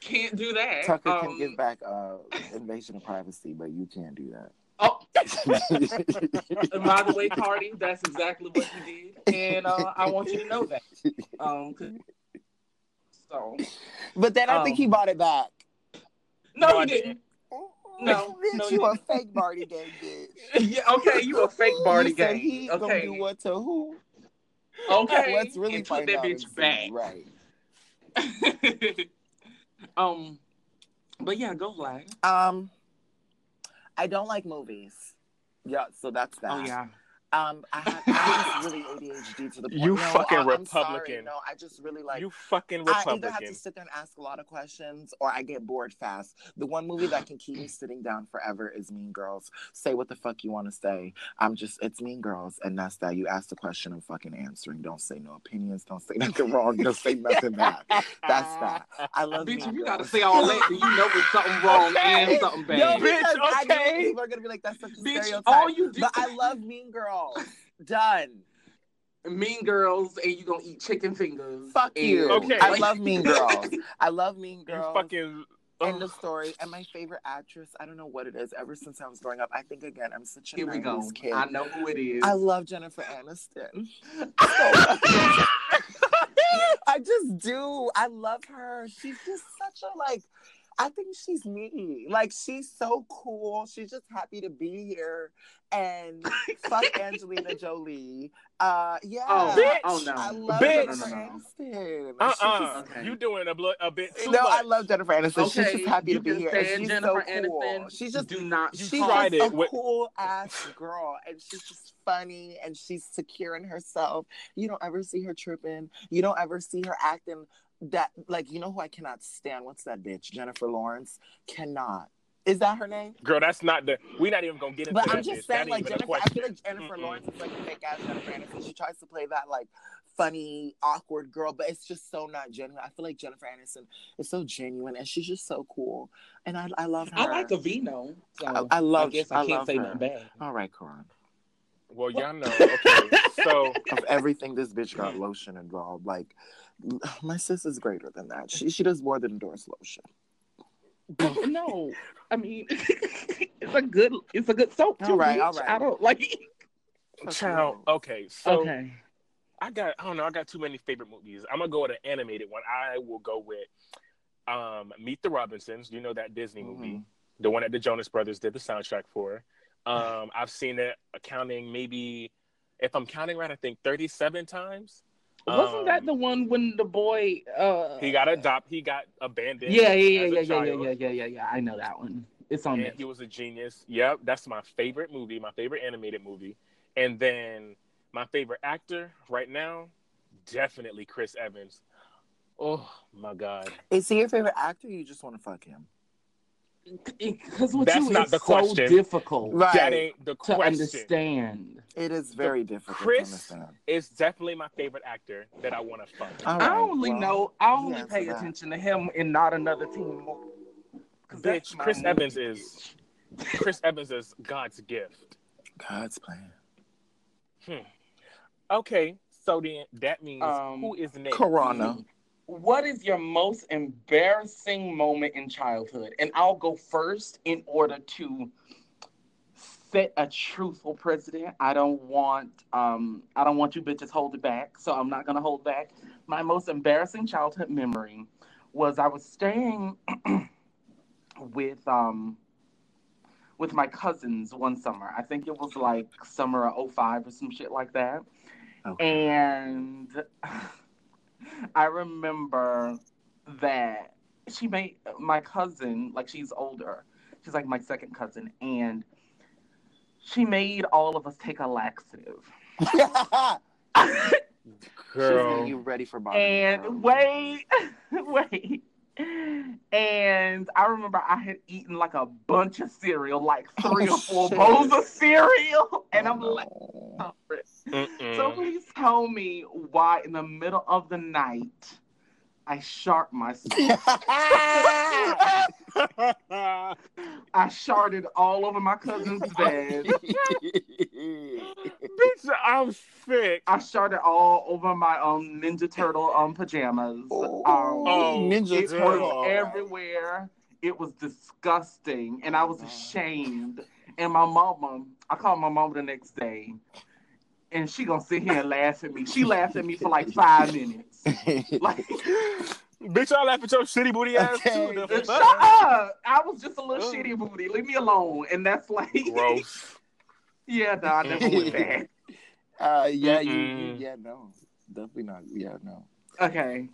can't do that. Tucker Um, can give back uh, invasion of privacy, but you can't do that. Oh, and [LAUGHS] by the way, Cardi, that's exactly what you did, and uh, I want you to know that. Um, 'cause- so but then I think he Um, bought it back. no, No, I he didn't. No, [LAUGHS] bitch, no, you you a [LAUGHS] fake Bardi gang bitch. yeah, okay, you a fake Bardi gang. He gonna okay, do what to who? okay. Let's really and put that bitch back. Right. [LAUGHS] um, but yeah, go flag. Um, I don't like movies. Yeah, so that's that. Oh yeah. Um, I have I'm really ADHD to the point. You no, fucking I- I'm sorry, Republican. No, I just really like. you fucking Republican. I either have to sit there and ask a lot of questions or I get bored fast. The one movie that can keep me [SIGHS] sitting down forever is Mean Girls. Say what the fuck you want to say. I'm just, it's Mean Girls. And that's that. You ask the question, I'm fucking answering. Don't say no opinions. Don't say [LAUGHS] nothing wrong. Don't say nothing bad. That's that. [LAUGHS] I love Bitch, Mean you Girls. gotta say all that, then you know it's something [LAUGHS] wrong Okay. and something bad. No, Bitch, because I know okay. people are gonna be like, that's such a Bitch, stereotype. all you do But I love Mean Girls. Done. mean girls and you gonna eat chicken fingers. Fuck you. Okay. I love Mean Girls. I love Mean You Girls. fucking. End of story. And my favorite actress, I don't know what it is. Ever since I was growing up, I think again, I'm such a Here we go. kid. I know who it is. I love Jennifer Aniston. [LAUGHS] I just do. I love her. She's just such a like. I think she's me. Like she's so cool. She's just happy to be here. And fuck [LAUGHS] Angelina Jolie. Uh, yeah. Oh, Bitch. oh no. I love Bitch. Jennifer. Aniston. Uh She's uh just- Okay. You doing a, blo- a bit too no, much. I love Jennifer Aniston. She's just happy you to be here. And she's Jennifer so cool. Aniston. She's just do not. You she's tried just it a with- cool ass girl, and she's just funny, and she's secure in herself. You don't ever see her tripping. You don't ever see her acting that like you know who I cannot stand. What's that bitch? Jennifer Lawrence cannot. Is that her name? Girl, that's not the. We're not even gonna get into But that. I'm just bitch. Saying, ain't like Jennifer, I feel like Jennifer Mm-mm. Lawrence is like a fake ass Jennifer Aniston. She tries to play that like funny, awkward girl, but it's just so not genuine. I feel like Jennifer Aniston is so genuine, and she's just so cool, and I, I love her. I like Aveeno. So I, I love. I guess I, I can't say her. nothing bad. All right, Karan. Well, y'all know. [LAUGHS] Okay, so Of everything, this bitch got lotion involved. Like, [SIGHS] my sis is greater than that. She she does more than endorse lotion. [LAUGHS] no, I mean [LAUGHS] it's a good it's a good soap too. All right, bitch. all right. I don't [LAUGHS] like. child. Okay, so okay. I got. I don't know. I got too many favorite movies. I'm gonna go with an animated one. I will go with um Meet the Robinsons. You know that Disney movie, Mhm. the one that the Jonas Brothers did the soundtrack for. Um, I've seen it accounting maybe, if I'm counting right, I think 37 times. Wasn't Um, that the one when the boy? uh He got adopted. He got abandoned. Yeah, yeah, yeah, yeah, yeah, yeah, yeah, yeah, yeah, yeah. I know that one. It's on and he was a genius. Yep, that's my favorite movie, my favorite animated movie. And then my favorite actor right now, definitely Chris Evans. Oh my god. Is he your favorite actor? Or you just want to fuck him? Because with That's you, not it's the so question. difficult Right. That ain't the to question. understand. It is very difficult Chris- to understand. It's definitely my favorite actor that I want to fuck. All I only well, know, I only answer pay that. attention to him and not another team. Bitch, Chris movie. Evans is Chris Evans is God's gift. God's plan. Hmm. Okay, so then that means Um, who is next? Corona. What is your most embarrassing moment in childhood? And I'll go first in order to set a truthful precedent. I don't want um I don't want you bitches hold it back, so I'm not gonna hold back. My most embarrassing childhood memory was I was staying [CLEARS THROAT] with um with my cousins one summer. I think it was like summer of 05 or some shit like that. Okay. And [LAUGHS] [LAUGHS] I remember that she made my cousin, like she's older, she's like my second cousin, and she made all of us take a laxative. [LAUGHS] Girl. you ready for body? and wait, [LAUGHS] wait. And I remember I had eaten like a bunch of cereal, like three Oh, or four shit. bowls of cereal. And oh, I'm Oh, like, oh, Chris. Mm-mm. So please tell me why in the middle of the night I sharp myself. I sharted all over my cousin's [LAUGHS] bed. [LAUGHS] Bitch, I'm sick. I sharted all over my um Ninja Turtle um pajamas. oh, Oh, Ninja it Turtle. was everywhere. It was disgusting, and I was ashamed. And my mama, I called my mama the next day, and she gonna sit here and laugh at me. She laughed at me for like five minutes. [LAUGHS] Like, Bitch, I laugh at your shitty booty ass Okay. too. Shut up! I was just a little Ugh. shitty booty. Leave me alone. And that's like, Gross. [LAUGHS] yeah, no, I never went back. [LAUGHS] uh, yeah, you, you, yeah, no, definitely not. Yeah, no. Okay.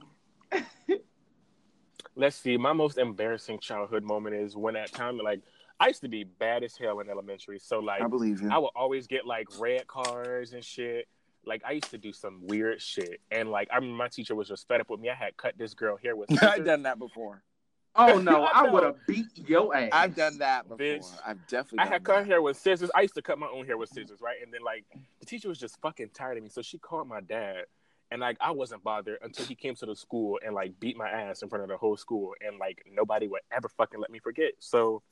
Let's see. My most embarrassing childhood moment is when at time like I used to be bad as hell in elementary. So like I believe you. I would always get like red cars and shit. Like I used to do some weird shit, and like I remember my teacher was just fed up with me. I had cut this girl hair with [LAUGHS] I've done that before. [LAUGHS] Oh no, I I would have beat your ass. I've done that before. Bitch. I've definitely. I done had cut hair with scissors. I used to cut my own hair with scissors, right? And then like the teacher was just fucking tired of me, so she called my dad, and like I wasn't bothered until he came to the school and like beat my ass in front of the whole school, and like nobody would ever fucking let me forget. So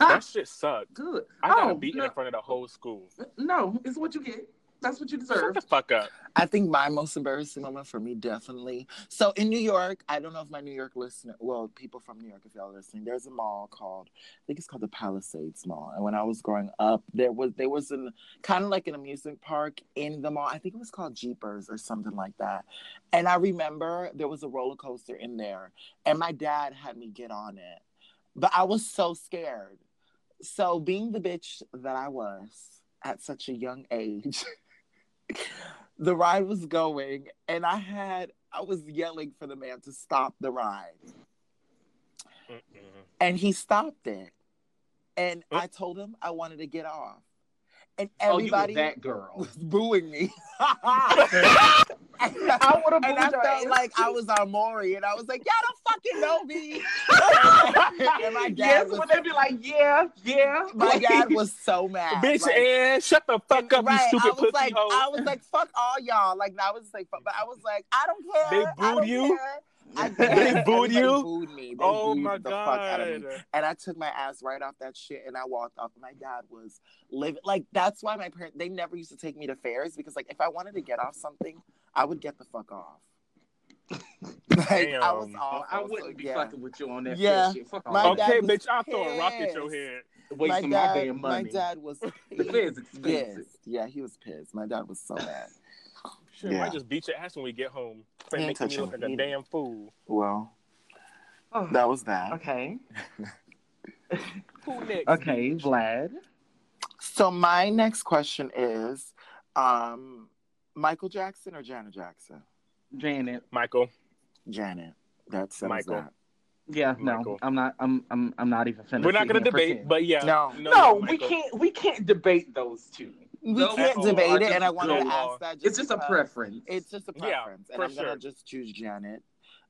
that [LAUGHS] shit sucked. Good. I got oh, beaten no, in front of the whole school. no, it's what you get. That's what you deserve. Shut deserve. the fuck up. I think my most embarrassing moment for me, definitely. So in New York, I don't know if my New York listener, well, people from New York, if y'all are listening, there's a mall called, I think it's called the Palisades Mall. And when I was growing up, there was there was an kind of like an amusement park in the mall. I think it was called Jeepers or something like that. And I remember there was a roller coaster in there, and my dad had me get on it, but I was so scared. So being the bitch that I was at such a young age. [LAUGHS] the ride was going and I had I was yelling for the man to stop the ride. Mm-mm. And he stopped it. And Oh. I told him I wanted to get off. And Oh, you everybody that girl. was booing me. [LAUGHS] I would have and booed I felt ass. like I was on Maury, and I was like, "Y'all don't fucking know me." [LAUGHS] and my dad yes, was, when they be like, yeah, yeah. [LAUGHS] my dad was so mad. Bitch, Like, and shut the fuck up, right, you I was pussy like, hoe. I was like, fuck all y'all. Like, I was like, fuck, but I was like, I don't care. They I booed don't you? care. I, [LAUGHS] They everybody booed you? Booed me. They oh booed my the fuck out of me. god. And I took my ass right off that shit, and I walked off. My dad was living like that's why my parents they never used to take me to fairs because like if I wanted to get off something, I would get the fuck off. [LAUGHS] like I was Damn. off. I was wouldn't so- be yeah. fucking with you on that Yeah, shit. Fuck my Okay, bitch, I'll throw a rock at your head. Wasting my my, dad, damn my dad was The fair's. Yes, yeah, he was pissed. My dad was so mad. Shit, Yeah. might just beat your ass when we get home. He ain't Making me look like a damn fool. Well, Oh, that was that. okay. [LAUGHS] Who next? Okay, Vlad. So my next question is, um, Michael Jackson or Janet Jackson? Janet. Michael. Janet. That's Michael. That. Yeah, Michael. no, I'm not. I'm. I'm. I'm not even. finna We're not gonna debate, but yeah. No. No, we can't. We can't debate those two. We Those can't are debate it, and I wanted to good. ask that. It's just a preference. It's just a Yeah, preference, and I'm gonna just choose Janet.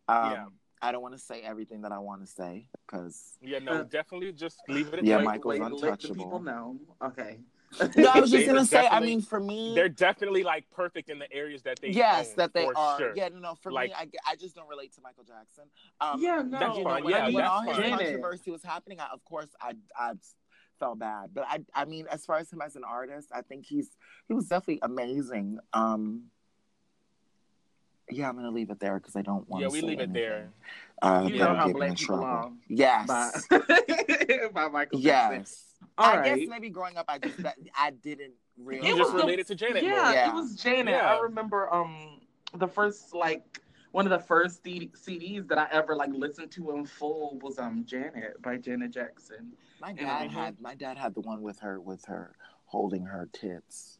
Um, Yeah. I don't want to say everything that I want to say because Yeah, no, Uh, definitely just leave it at Yeah, that. Michael's Wait, Let the untouchable. people know. Okay. no, I was just gonna say. I mean, for me, They're definitely like perfect in the areas that they yes, own, that they are. Sure. Yeah, no, no. For Like- me, I, I just don't relate to Michael Jackson. Um, yeah, no. That's you know, fine. when, Yeah, when that's all his controversy was happening, I, of course, I, I felt bad. But I, I mean, as far as him as an artist, I think he's he was definitely amazing. Um, yeah, I'm gonna leave it there because I don't want. Yeah, we leave it there. Uh, You that'll know how get me black in people trouble. are. Yes. By, [LAUGHS] by Michael Jackson. Yes. All I right. guess maybe growing up, I just that, I didn't really. You It just was the- related to Janet yeah, more. Yeah. it was Janet. Yeah. I remember um the first like one of the first CD- CDs that I ever like listened to in full was um Janet by Janet Jackson. My dad had my dad had the one with her with her holding her tits.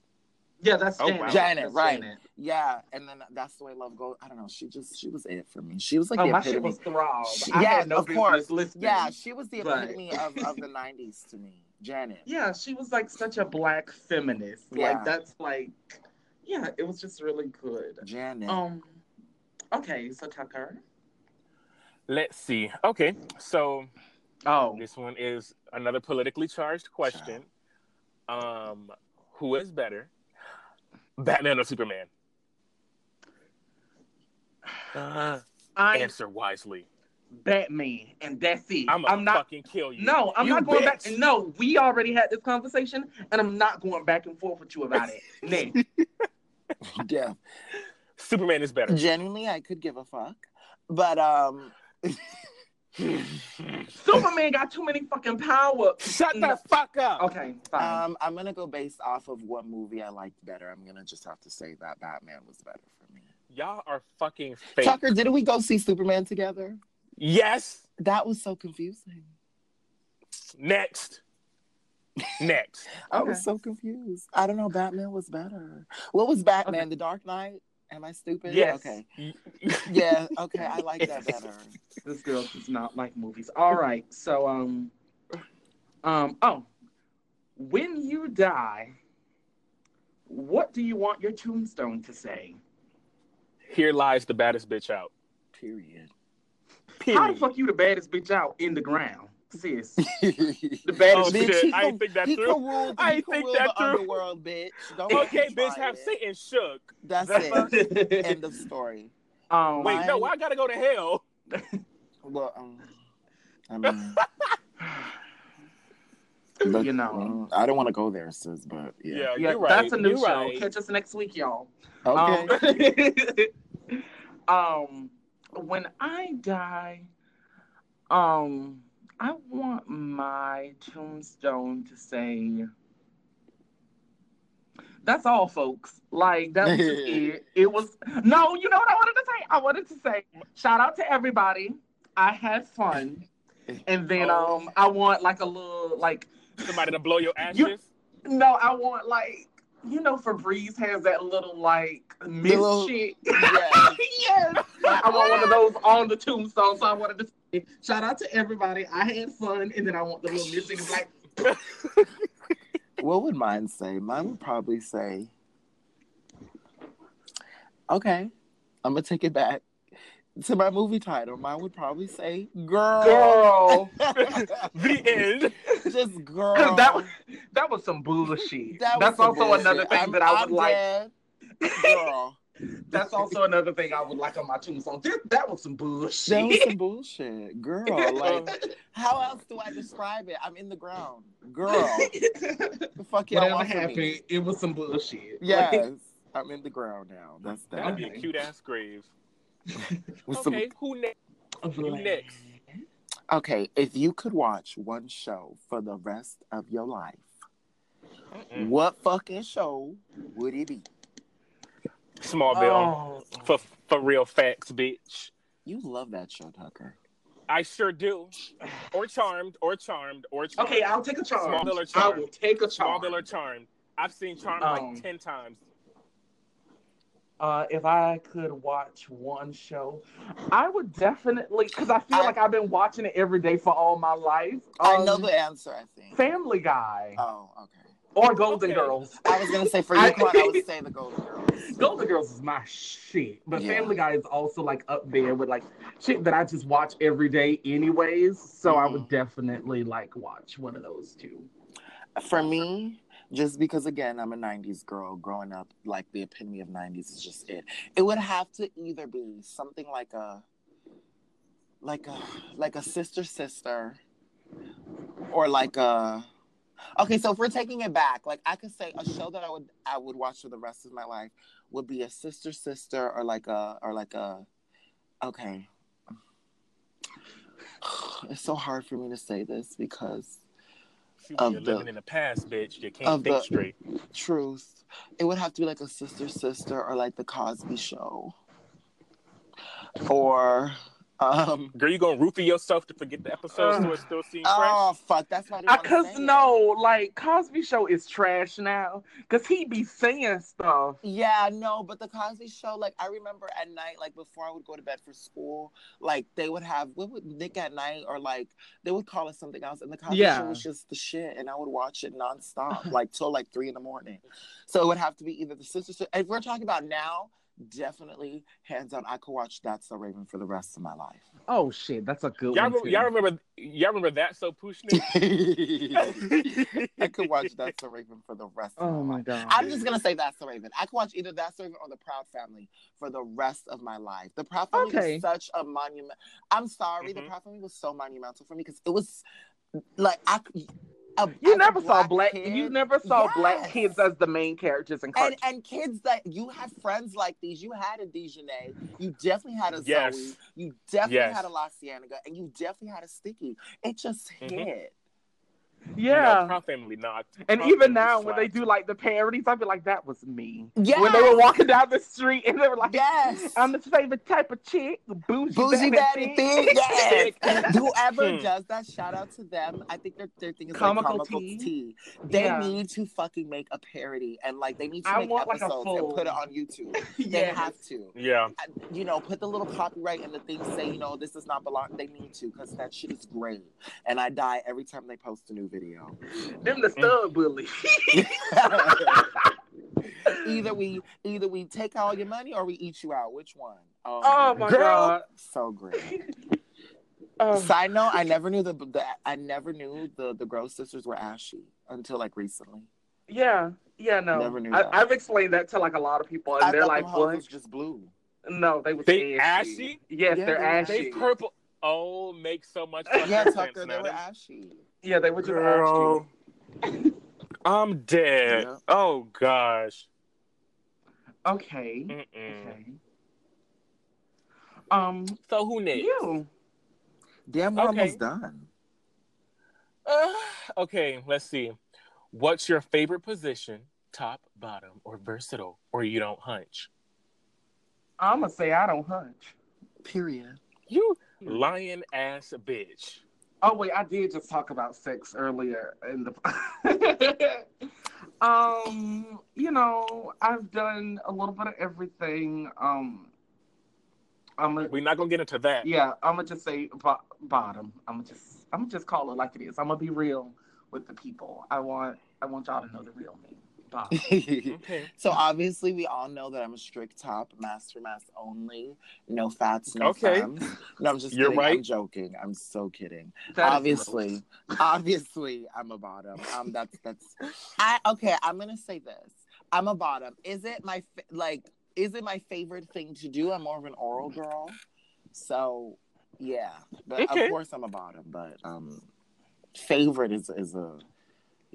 Yeah, that's Oh, Janet. wow. Janet, That's right. Janet. Yeah, and then that's the way love goes. I don't know. She just she was it for me. She was like Oh, the my shit was throbbed. She- I yes, had no of course. listening. yeah, she was the But- epitome of, of the '90s to me. Janet. [LAUGHS] Yeah, she was like such a black feminist. Yeah. Like that's like, yeah, it was just really good. Janet. Um, okay, so Tucker. Let's see. Okay, so Oh, this one is another politically charged question. Um, who is better, Batman or Superman? Uh, I Answer wisely. Batman, and that's it. I'm, I'm not. fucking kill you. No, I'm You not going back. bitch. No, we already had this conversation, and I'm not going back and forth with you about it. [LAUGHS] Nick. yeah. Superman is better. Genuinely, I could give a fuck, but um, [LAUGHS] [LAUGHS] Superman got too many fucking power. Shut No. the fuck up. Okay, fine. um, I'm gonna go based off of what movie I liked better. I'm gonna just have to say that Batman was better for me. Y'all are fucking fake. Tucker, didn't we go see Superman together? Yes. That was so confusing. Next. Next. [LAUGHS] I Okay. was so confused. I don't know. Batman was better. What was Batman? The Dark Knight? Am I stupid? Yes. Okay. [LAUGHS] Yeah. Okay. I like that better. this girl does not like movies. All right, so um, um, oh, when you die, what do you want your tombstone to say? Here lies the baddest bitch out. Period. How the fuck you the baddest bitch out in the ground, sis? [LAUGHS] The baddest Oh, bitch. shit. he I can- ain't think that he through. Can rule, I he ain't can think rule that the through. underworld, bitch. Don't Okay, bitch, try have it. Satan shook. That's The [LAUGHS] it. End of story. um, Wait, Mine- no, I gotta go to hell. [LAUGHS] Well, um, I mean, look, You know. mm, I don't want to go there, sis, but yeah. Yeah, yeah, you're right. that's a new you're show. right. Catch us next week, y'all. Okay. Um, um, when I die, um, I want my tombstone to say. That's all, folks. Like that was just [LAUGHS] it. It was no. You know what I wanted to say? I wanted to say shout out to everybody. I had fun, [LAUGHS] and then Oh. um, I want like a little like Somebody to blow your [LAUGHS] ashes. You- no, I want like you know Febreze has that little like mist little- shit. Yeah. yes, I want one of those on the tombstone. So I wanted to say, shout out to everybody. I had fun, and then I want the little mist. It's like What would mine say? Mine would probably say, okay, I'm going to take it back to my movie title. Mine would probably say, girl. girl. [LAUGHS] the end. Just girl. that was that was some bullshit. That was that's also bullshit. another thing I'm- that I would I'm like. dead. Girl. That's also another thing I would like on my tombstone. This, that was some bullshit. That was some [LAUGHS] bullshit. Girl, like, [LAUGHS] how else do I describe it? I'm in the ground. Girl. The [LAUGHS] fuck y'all Whatever happened, me? it was some bullshit. Yes. Like, I'm in the ground now. That's that. That'd be a cute ass grave. With some- Okay, who next? You next. okay, if you could watch one show for the rest of your life, Mm. what fucking show would it be? Smallville. Oh. For for real facts, bitch. You love that show, Tucker. I sure do. Or charmed, or charmed, or charmed. Okay, I'll take a charm. Smallville or charmed. I Charmed? will take a charm. Smallville or charmed. I've seen charmed Um, like ten times. Uh, if I could watch one show, I would definitely because I feel I- like I've been watching it every day for all my life. I Um, know the answer, I think. Family Guy. Oh, okay. Or Golden Okay. Girls. I was gonna say for I- you, Quan, I would [LAUGHS] say the Golden Girls. Golden Girls is my shit, but Yeah. Family Guy is also like up there with like shit that I just watch every day, anyways. So I Mm-hmm. would definitely like watch one of those two. For me, just because again I'm a '90s girl, growing up, like the epitome of '90s is just it. It would have to either be something like a, like a, like a sister sister, or like a. Okay, so if we're taking it back, like I could say a show that I would I would watch for the rest of my life would be a sister sister or like a or like a. Okay. [SIGHS] It's so hard for me to say this because Of You're the- living in the past, bitch. You can't of think the- straight. truth. It would have to be like a sister sister or like the Cosby show. Or um Girl, you gonna roofie yourself to forget the episode so Ugh. it still seems Oh fuck, that's not I what cause saying. no, like Cosby Show is trash now, cause he be saying stuff. Yeah, no, but the Cosby show, like I remember at night, like before I would go to bed for school, like they would have what would Nick at Nite or like they would call it something else and the Cosby Yeah. show was just the shit and I would watch it nonstop, like till like three in the morning. So it would have to be either the sister Sis- if we're talking about now, definitely hands down, I could watch That's the Raven for the rest of my life. Oh shit, that's a good Y'all one. remember, y'all remember? Y'all remember that? So Pushnik. I could watch That's the Raven for the rest of Oh my my life. god. I'm just gonna say That's the Raven. I could watch either That's the Raven or The Proud Family for the rest of my life. The Proud Family Okay. was such a monument. I'm sorry, The Mhm. Proud Family was so monumental for me because it was like I. A, You never saw black black. kid- you never saw black kids as the main characters in and cartoons. and kids that you had friends like these. You had a Dijonay. You definitely had a Yes. Zoey. You definitely Yes. had a La Cienega, and you definitely had a Sticky. It just Mhm. hit. Yeah. No, Proud Family not. and Proud even Family now, when they do like the parodies, I'd be like, "That was me." Yeah. When they were walking down the street and they were like, Yes. "I'm the favorite type of chick, bougie, Bougie baddie Baddie Thing, [LAUGHS] yes. Whoever Hmm. does that, shout out to them. I think their, their thing is Comical like comical tea. tea. They Yeah. need to fucking make a parody and like they need to I make want, like, a episodes and put it on YouTube. [LAUGHS] They have to. Yeah. You know, put the little copyright and the thing say, you know, this does not belong. They need to because that shit is great. And I die every time they post a new video. Them the stud bully. [LAUGHS] either we either we take all your money or we eat you out. Which one? oh, oh my girl, god. so great. [LAUGHS] Oh. Side note: I never knew the, the I never knew the the Gross sisters were ashy until like recently. Yeah, yeah, no. Never knew I, that. I've explained that to like a lot of people, and I they're like, them "What?" was just blue. No, they were They ashy. ashy? Yes, Yeah, they're they were ashy. They purple. Oh, makes so much [LAUGHS] fucking Yeah, sense Tucker, they were ashy. Yeah, they were just Girl, I'm dead. Yeah. Oh gosh. Okay. Mm-mm. Okay. Um, So who next? you. Damn, we're Okay. almost done. Uh, okay, let's see. What's your favorite position? Top, bottom, or versatile, or you don't hunch? I'm gonna say I don't hunch. Period. You lying ass bitch. Oh wait, I did just talk about sex earlier in the. [LAUGHS] um, you know, I've done a little bit of everything. Um, I'm a, We're not gonna get into that. yeah, I'm gonna just say bo- bottom. I'm gonna just, I'm gonna just call it like it is. I'm gonna be real with the people. I want, I want y'all to know the real me. Bottom. [LAUGHS] Okay. so obviously, we all know that I'm a strict top, master mass only, no fats, no Okay. femmes. No, I'm just You're kidding. I'm right. joking. I'm so kidding. That is obviously, obviously, I'm a bottom. Um, that's that's. I okay. I'm gonna say this. I'm a bottom. Is it my fa- like? Is it my favorite thing to do? I'm more of an oral girl, so yeah. But Okay. of course, I'm a bottom. But um, favorite is is a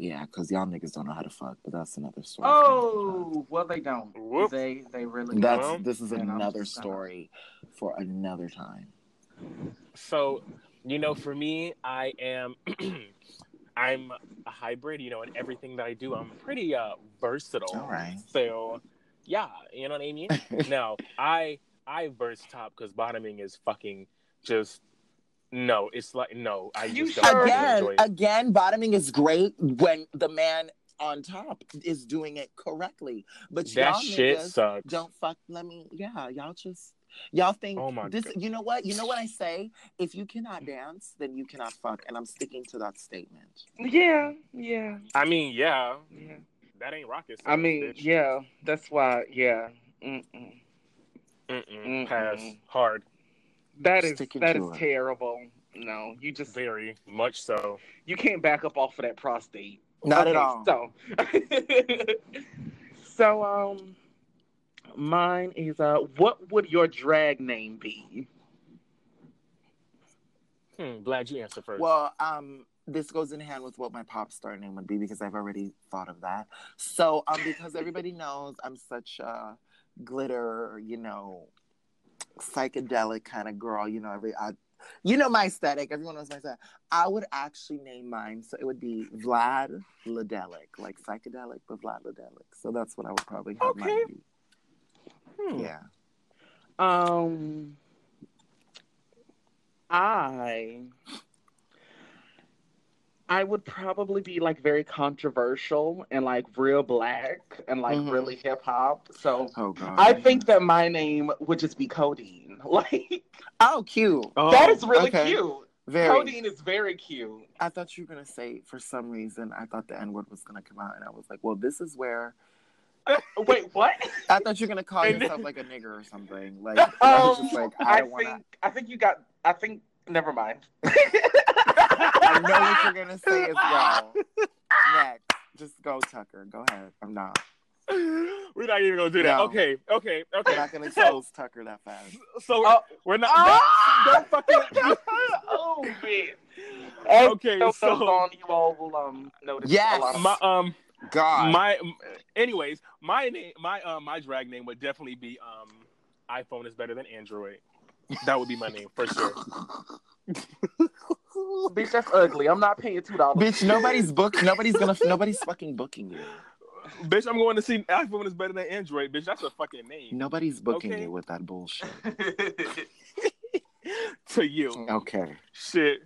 yeah, because y'all niggas don't know how to fuck. But that's another story. for another time. Oh, well, they don't. Whoop. They, they really That's don't. this is and another just gonna- story for another time. So, you know, for me, I am [CLEARS THROAT] I'm a hybrid, you know, in everything that I do. I'm pretty uh versatile. All right. So, yeah, you know what I mean? [LAUGHS] now, I I verse top because bottoming is fucking just no. It's like no, I You just don't sure? again, enjoy it. again, bottoming is great when the man on top is doing it correctly. But That y'all shit niggas sucks. don't fuck. Let me. Yeah, y'all just Y'all think Oh my this? God. You know what? You know what I say? If you cannot mm. dance, then you cannot fuck, and I'm sticking to that statement. Yeah, yeah, I mean, yeah, yeah. that ain't rocket science. I mean, bitch. yeah. That's why. Yeah. Mm-mm. Mm-mm. Mm-mm. pass hard, That is Sticking that to is it. terrible. No, you just very much so. you can't back up off of that prostate. Not at all. So, [LAUGHS] so um, mine is uh, what would your drag name be? Hmm, glad you answered first. Well, um, this goes in hand with what my pop star name would be because I've already thought of that. So, um, because everybody [LAUGHS] knows I'm such a glitter, you know, psychedelic kind of girl. You know, every I, you know my aesthetic. Everyone knows my aesthetic. I would actually name mine, so it would be Vlad Ladelic, like psychedelic, but Vlad Ladelic. So that's what I would probably have Okay. mine be. Hmm. Yeah. Um, I I would probably be like very controversial and like real black and like Mhm. really hip hop. So Oh. I think that my name would just be Codeine. [LAUGHS] Like Oh, cute. Oh, that is really okay. cute. Very. Codeine is very cute. I thought you were gonna say for some reason I thought the N word was gonna come out, and I was like, well, this is where Wait, what? I thought you were gonna call [LAUGHS] yourself like a nigger or something. Like I was just Um, like, I, I don't think want to. I think you got. I think. Never mind. [LAUGHS] I know what you're gonna say as well. [LAUGHS] Next, just go, Tucker. Go ahead. I'm not. We're not even gonna do that. No. Okay, okay, We're okay. not gonna close Tucker that fast. So Oh. we're not. Ah! Don't fucking. [LAUGHS] oh man. Okay, so, so- on you all will um notice Yes. a lot of My um God. my anyways my name my um my drag name would definitely be um iPhone is better than Android. That would be my name for sure. [LAUGHS] bitch. That's ugly. I'm not paying two dollars. Bitch, nobody's book. Nobody's gonna. Nobody's fucking booking you. Bitch, I'm going to see iPhone is better than Android. Bitch, that's a fucking name Nobody's booking Okay. you with that bullshit. [LAUGHS] to you. Okay. Shit.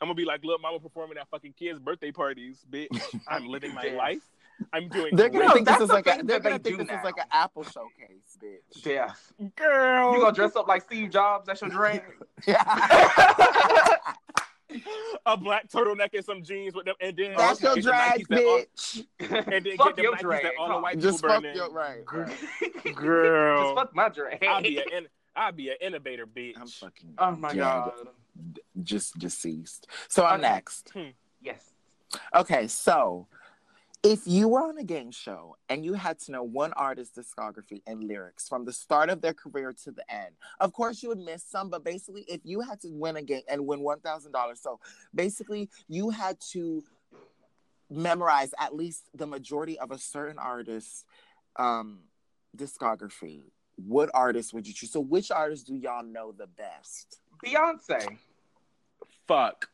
I'm gonna be like, look, mama performing at fucking kids' birthday parties, bitch. I'm living my [LAUGHS] Yeah. life. I'm doing They're gonna great. think this is like a. They're gonna they think do this is like an Apple showcase, bitch. yeah. girl. You gonna dress up like Steve Jobs? That's your drag. [LAUGHS] [LAUGHS] a black turtleneck and some jeans with them, and then That's your get the drag, Nikes that all- and then fuck get the your Nikes drag. that all the white Just fuck burning. your right. right. [LAUGHS] Girl. Just fuck my drag. I'll be an [LAUGHS] I'll be an innovator, bitch. I'm fucking oh my dead. god. just deceased. So I'm Okay. next. Hmm. Yes. Okay, so if you were on a game show and you had to know one artist's discography and lyrics from the start of their career to the end, of course you would miss some, but basically, if you had to win a game and win $1,000, so basically you had to memorize at least the majority of a certain artist's um, discography. What artist would you choose? So, which artist do y'all know the best? Beyonce. Fuck.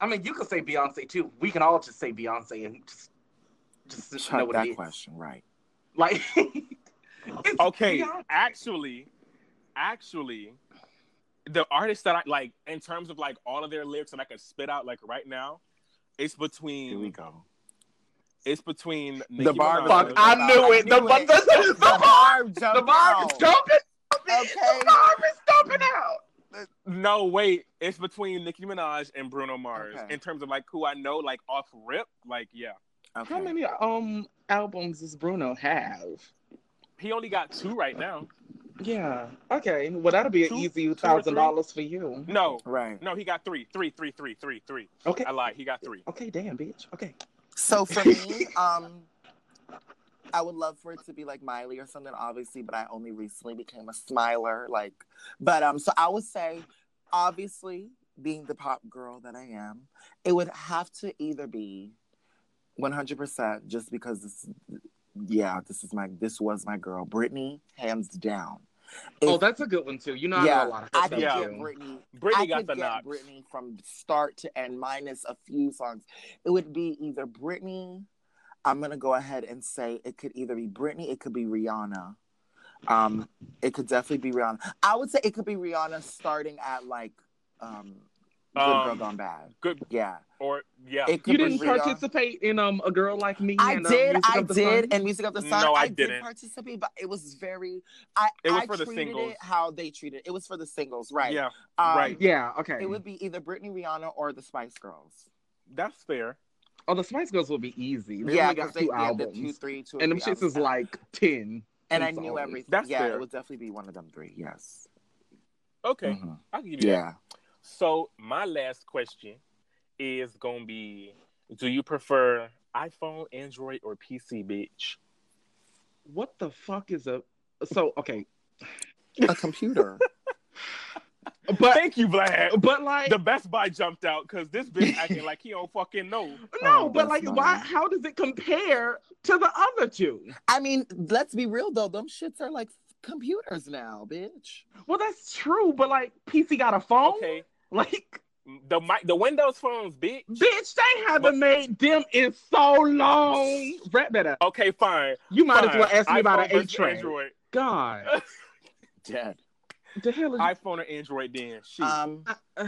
I mean, you could say Beyonce too. We can all just say Beyonce and just, just know Chuck what that it is. question, right? Like, [LAUGHS] Okay, Beyonce. actually, actually, the artists that I like in terms of like all of their lyrics that I could spit out like right now, it's between. Here we between go. it's between The Nicki bar- Minaj- Fuck, I knew it. The, I knew it. the, the, [LAUGHS] The bar, bar the jumped bar is jumping. Okay. The bar is jumping out. No, wait, it's between Nicki Minaj and Bruno Mars Okay. in terms of like who I know like off rip. Like, yeah, Okay. How many um albums does Bruno have? he only got two right now. Yeah. Okay. Well, that'll be an easy two thousand dollars for you. No, Right. no, he got three, three, three, three, three, three. Okay. I lied, he got three. Okay. Damn, bitch. Okay. So for me, um, I would love for it to be like Miley or something, obviously, but I only recently became a smiler. Like, but um, so I would say, obviously, being the pop girl that I am, it would have to either be 100% just because this, yeah, this is my, this was my girl, Britney, hands down. oh, that's a good one too. You know, I yeah, know a lot of I her could stuff Yeah. get too. Britney Brittany I got could the get knocks. Britney from start to end, minus a few songs. It would be either Britney. I'm gonna go ahead and say it could either be Britney, it could be Rihanna. Um, it could definitely be Rihanna. I would say it could be Rihanna starting at like um Good Girl Um, Gone Bad. Good Yeah. or yeah. It You didn't participate in um a girl like me. I and, um, did, Music I of the did, Sun? and Music of the Sun. No, I I, did didn't. participate, but it was very. I It was I for the singles. it how they treated it. It was for the singles, right? Yeah, Um, right. Yeah, okay. It would be either Britney, Rihanna, or the Spice Girls. that's fair. oh, the Spice Girls will be easy. They yeah, because got they two yeah, the albums, two, three, two, or and them shits is like ten. And I songs. knew everything. That's yeah, fair. it would definitely be one of them three. Yes. Okay, Mhm. I'll give you that. Yeah. So my last question is gonna be: Do you prefer iPhone, Android, or PC, bitch? What the fuck is a? So okay, A computer. [LAUGHS] but Thank you, Vlad. but like The Best Buy jumped out because this bitch acting like he don't fucking know. [LAUGHS] no, Oh, but like funny. why? How does it compare to the other two? I mean, let's be real though. Them shits are like computers now, bitch. Well, that's true, but like PC got a phone. Okay, [LAUGHS] Like the mic, the Windows phones, bitch. bitch, they haven't But- made them in so long. Rat better. Okay, fine. You might as well ask me about an eight versus tray. Android. God, [LAUGHS] Dead. the hell is iPhone or Android? Then, Shit. Um, uh,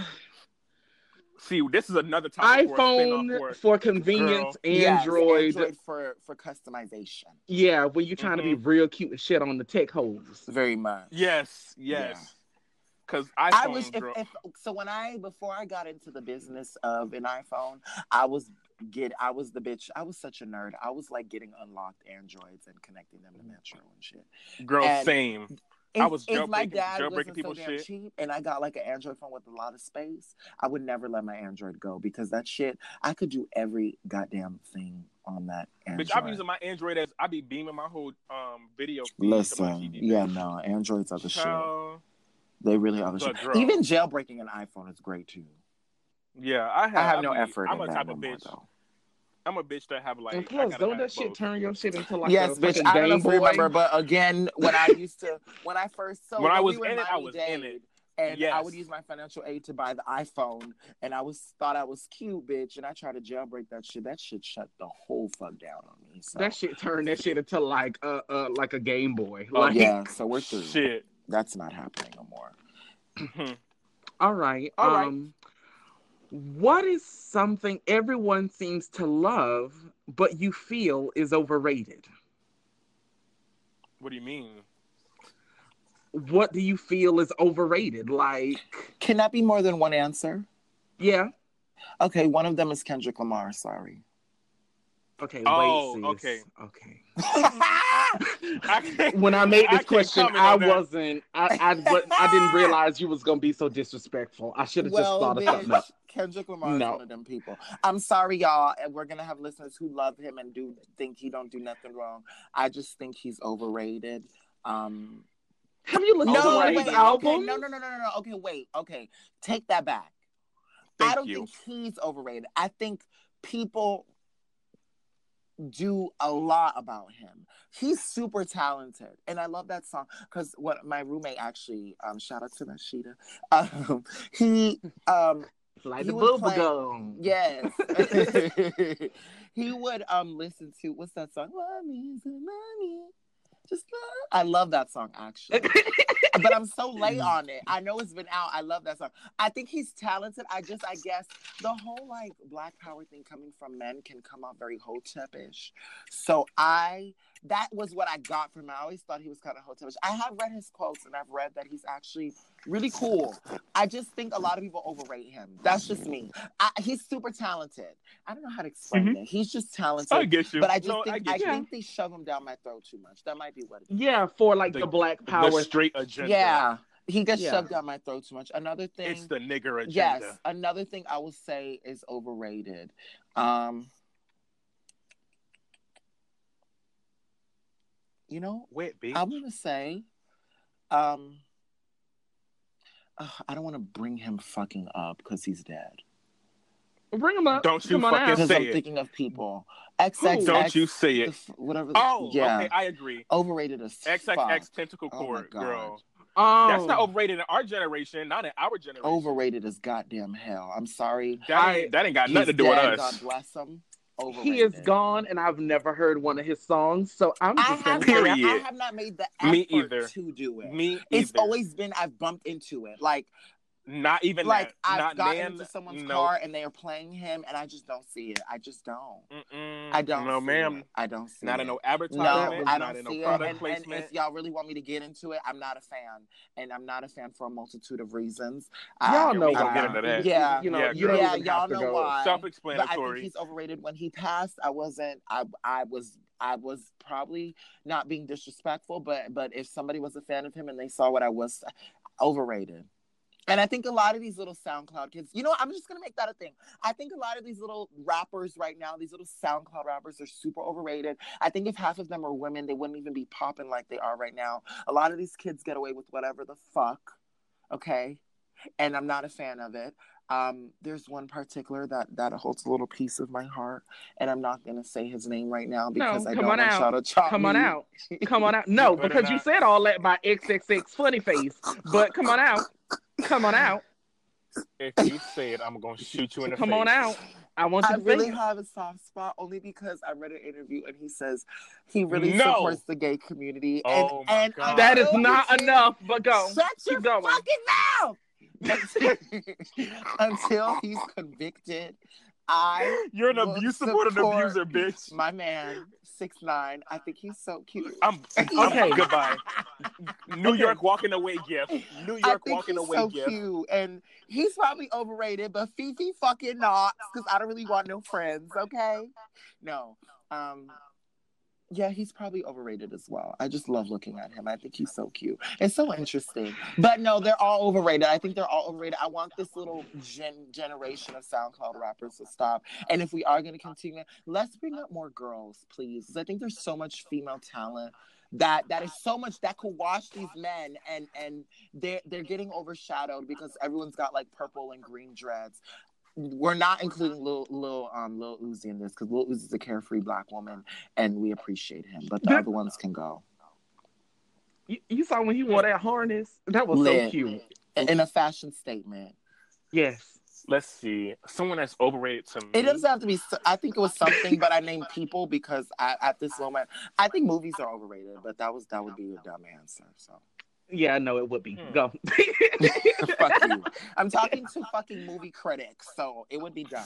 see, this is another topic for a iPhone for- for convenience, yes, Android. Android for for customization. Yeah, when you're trying to Mm-hmm. be real cute and shit on the tech hoes. Very much. Yes, yes. Because I wish if, if so when I before I got into the business of an iPhone, I was get I was the bitch. I was such a nerd. I was like getting unlocked Androids and connecting them to Metro and shit. girl, and- same. If, I was if my jailbreaking- dad jailbreaking wasn't so damn shit. cheap and I got like an Android phone with a lot of space, I would never let my Android go because that shit I could do every goddamn thing on that Android. Bitch, I'm using my Android as I be beaming my whole um video. feed to my Listen, yeah, no, Androids are the shit. Child. They really are the But Even jailbreaking an iPhone is great too. Yeah, I have. I have no be- effort I'm in a that type no of bitch. though. I'm a bitch that have like. and I plus, gotta don't have that shit both. turn your shit into like yes, a bitch. fucking I don't know if you remember, but again, when I used to, when I first, so When I was were in it, I Miami was in it. and I would use my financial aid to buy the iPhone, and I was thought I was cute, bitch, and I tried to jailbreak that shit. That shit shut the whole fuck down on me. So That shit turned that shit into like uh uh like a Game Boy. Oh, Like, yeah, so we're through. Shit. That's not happening no more. All right. All right. um, What is something everyone seems to love, but you feel is overrated? what do you mean? What do you feel is overrated? Like, Can that be more than one answer? yeah. Okay, one of them is Kendrick Lamar. Sorry. Okay. Oh, wait, okay. Okay. [LAUGHS] [LAUGHS] I [LAUGHS] When I made this can't question, I wasn't. I I, I didn't [LAUGHS] realize you was gonna be so disrespectful. I should have just well, thought of something bitch, else. Kendrick Lamar is one of them people. I'm sorry, y'all, and we're gonna have listeners who love him and do think he don't do nothing wrong. I just think he's overrated. Um, Have you listened no, to one of wait, his okay, albums? no, no, no, no, no, no. Okay, wait. Okay, take that back. Thank I don't you. think he's overrated. I think people do a lot about him. He's super talented, and I love that song because what my roommate actually, um, shout out to Nashida, um, [LAUGHS] he, um, Like the bubble playing- yes, [LAUGHS] [LAUGHS] he would um listen to what's that song? Mommy, mommy, just love. I love that song actually [LAUGHS] but I'm so late mm. on it. I know it's been out. I love that song. I think he's talented. I just, I guess, the whole like Black Power thing coming from men can come out very hotepish. So I, that was what I got from him. I always thought he was kind of hotepish. I have read his quotes and I've read that he's actually really cool. I just think a lot of people overrate him. That's just me. I, he's super talented. I don't know how to explain it. He's just talented. I get you. but I just No, think I I, get think they shove him down my throat too much. That might be what it is. Yeah, for like the, The- Black Power. the straight agenda. Yeah, he gets Yeah. shoved down my throat too much. Another thing, It's the nigger agenda. yes, another thing I will say is overrated. Um, you know, Wet bitch. I'm gonna say, um, ugh, I don't want to bring him fucking up because he's dead. Bring him up. Don't you Come on fucking. Because say I'm it. thinking of people. XXX, Don't you say it. f- whatever. The, Oh, yeah, okay, I agree. overrated as fuck. XXXTentacion Oh my cord, God. girl. Oh, That's not overrated in our generation, not in our generation. Overrated as goddamn hell. I'm sorry. That I- ain't, that ain't got nothing to do with dead, us. God bless him. Overrated. He is gone, and I've never heard one of his songs, so I'm I just have, gonna not, Period. I have not made the effort Me either. to do it. Me It's either. always been I've bumped into it. Like Not even like that. I've Not gotten Nan- into someone's no. car and they are playing him, and I just don't see it. I just don't. Mm-mm. I don't. No, see ma'am. it. I don't see Not it. in no advertisement. No, advertisement. I not don't in no see it. product And, and if y'all really want me to get into it, I'm not a fan, and I'm not a fan for a multitude of reasons. Y'all Um, know we can why. get into that. Yeah. you know, Yeah, you don't yeah, even y'all know go. why. But I think Self-explanatory. he's overrated. When he passed, I wasn't. I I was. I was probably not being disrespectful, but but if somebody was a fan of him and they saw what I was, overrated. And I think a lot of these little SoundCloud kids, you know, I'm just gonna make that a thing. I think a lot of these little rappers right now, these little SoundCloud rappers, are super overrated. I think if half of them were women, they wouldn't even be popping like they are right now. A lot of these kids get away with whatever the fuck, okay? And I'm not a fan of it. Um, there's one particular that that holds a little piece of my heart, and I'm not gonna say his name right now because I don't want out. y'all to chop Come on out. Come on out. [LAUGHS] No, because you said all that by XXX funny face. But come on out. Come on out. If you say it, I'm gonna shoot you in the Come face. Come on out. I want you I to really say have a soft spot only because I read an interview and he says he really No. supports the gay community. Oh and, my and God. That is not he enough, but go. Shut your Keep going. fucking mouth! until, [LAUGHS] until he's convicted, I You're an will abuse support an abuser, bitch. my man six nine. I think he's so cute. I'm [LAUGHS] Okay. Goodbye. New Okay. York walking away gift. [LAUGHS] New I York think walking he's away so gift. cute, and he's probably overrated, but Fifi fucking not, because I don't really want no friends. Okay, no, um, yeah, he's probably overrated as well. I just love looking at him. I think he's so cute. It's so interesting, but no, they're all overrated. I think they're all overrated. I want this little gen- generation of SoundCloud rappers to stop, and if we are going to continue, let's bring up more girls, please. I think there's so much female talent that that is so much that could wash these men and and they're they're getting overshadowed because everyone's got like purple and green dreads. We're not including Lil Lil um Lil Uzi in this because Lil Uzi's a carefree black woman and we appreciate him, but the That- other ones can go. You, you saw when he wore that harness? That was so cute. In a fashion statement, Yes. Let's see. Someone that's overrated to me. it doesn't have to be. I think it was something, but I named people because I, at this moment, I think movies are overrated. But that was that would be a dumb answer. So Yeah, I know it would be. Hmm. Go. [LAUGHS] [LAUGHS] fuck you. I'm talking to fucking movie critics, so it would be dumb.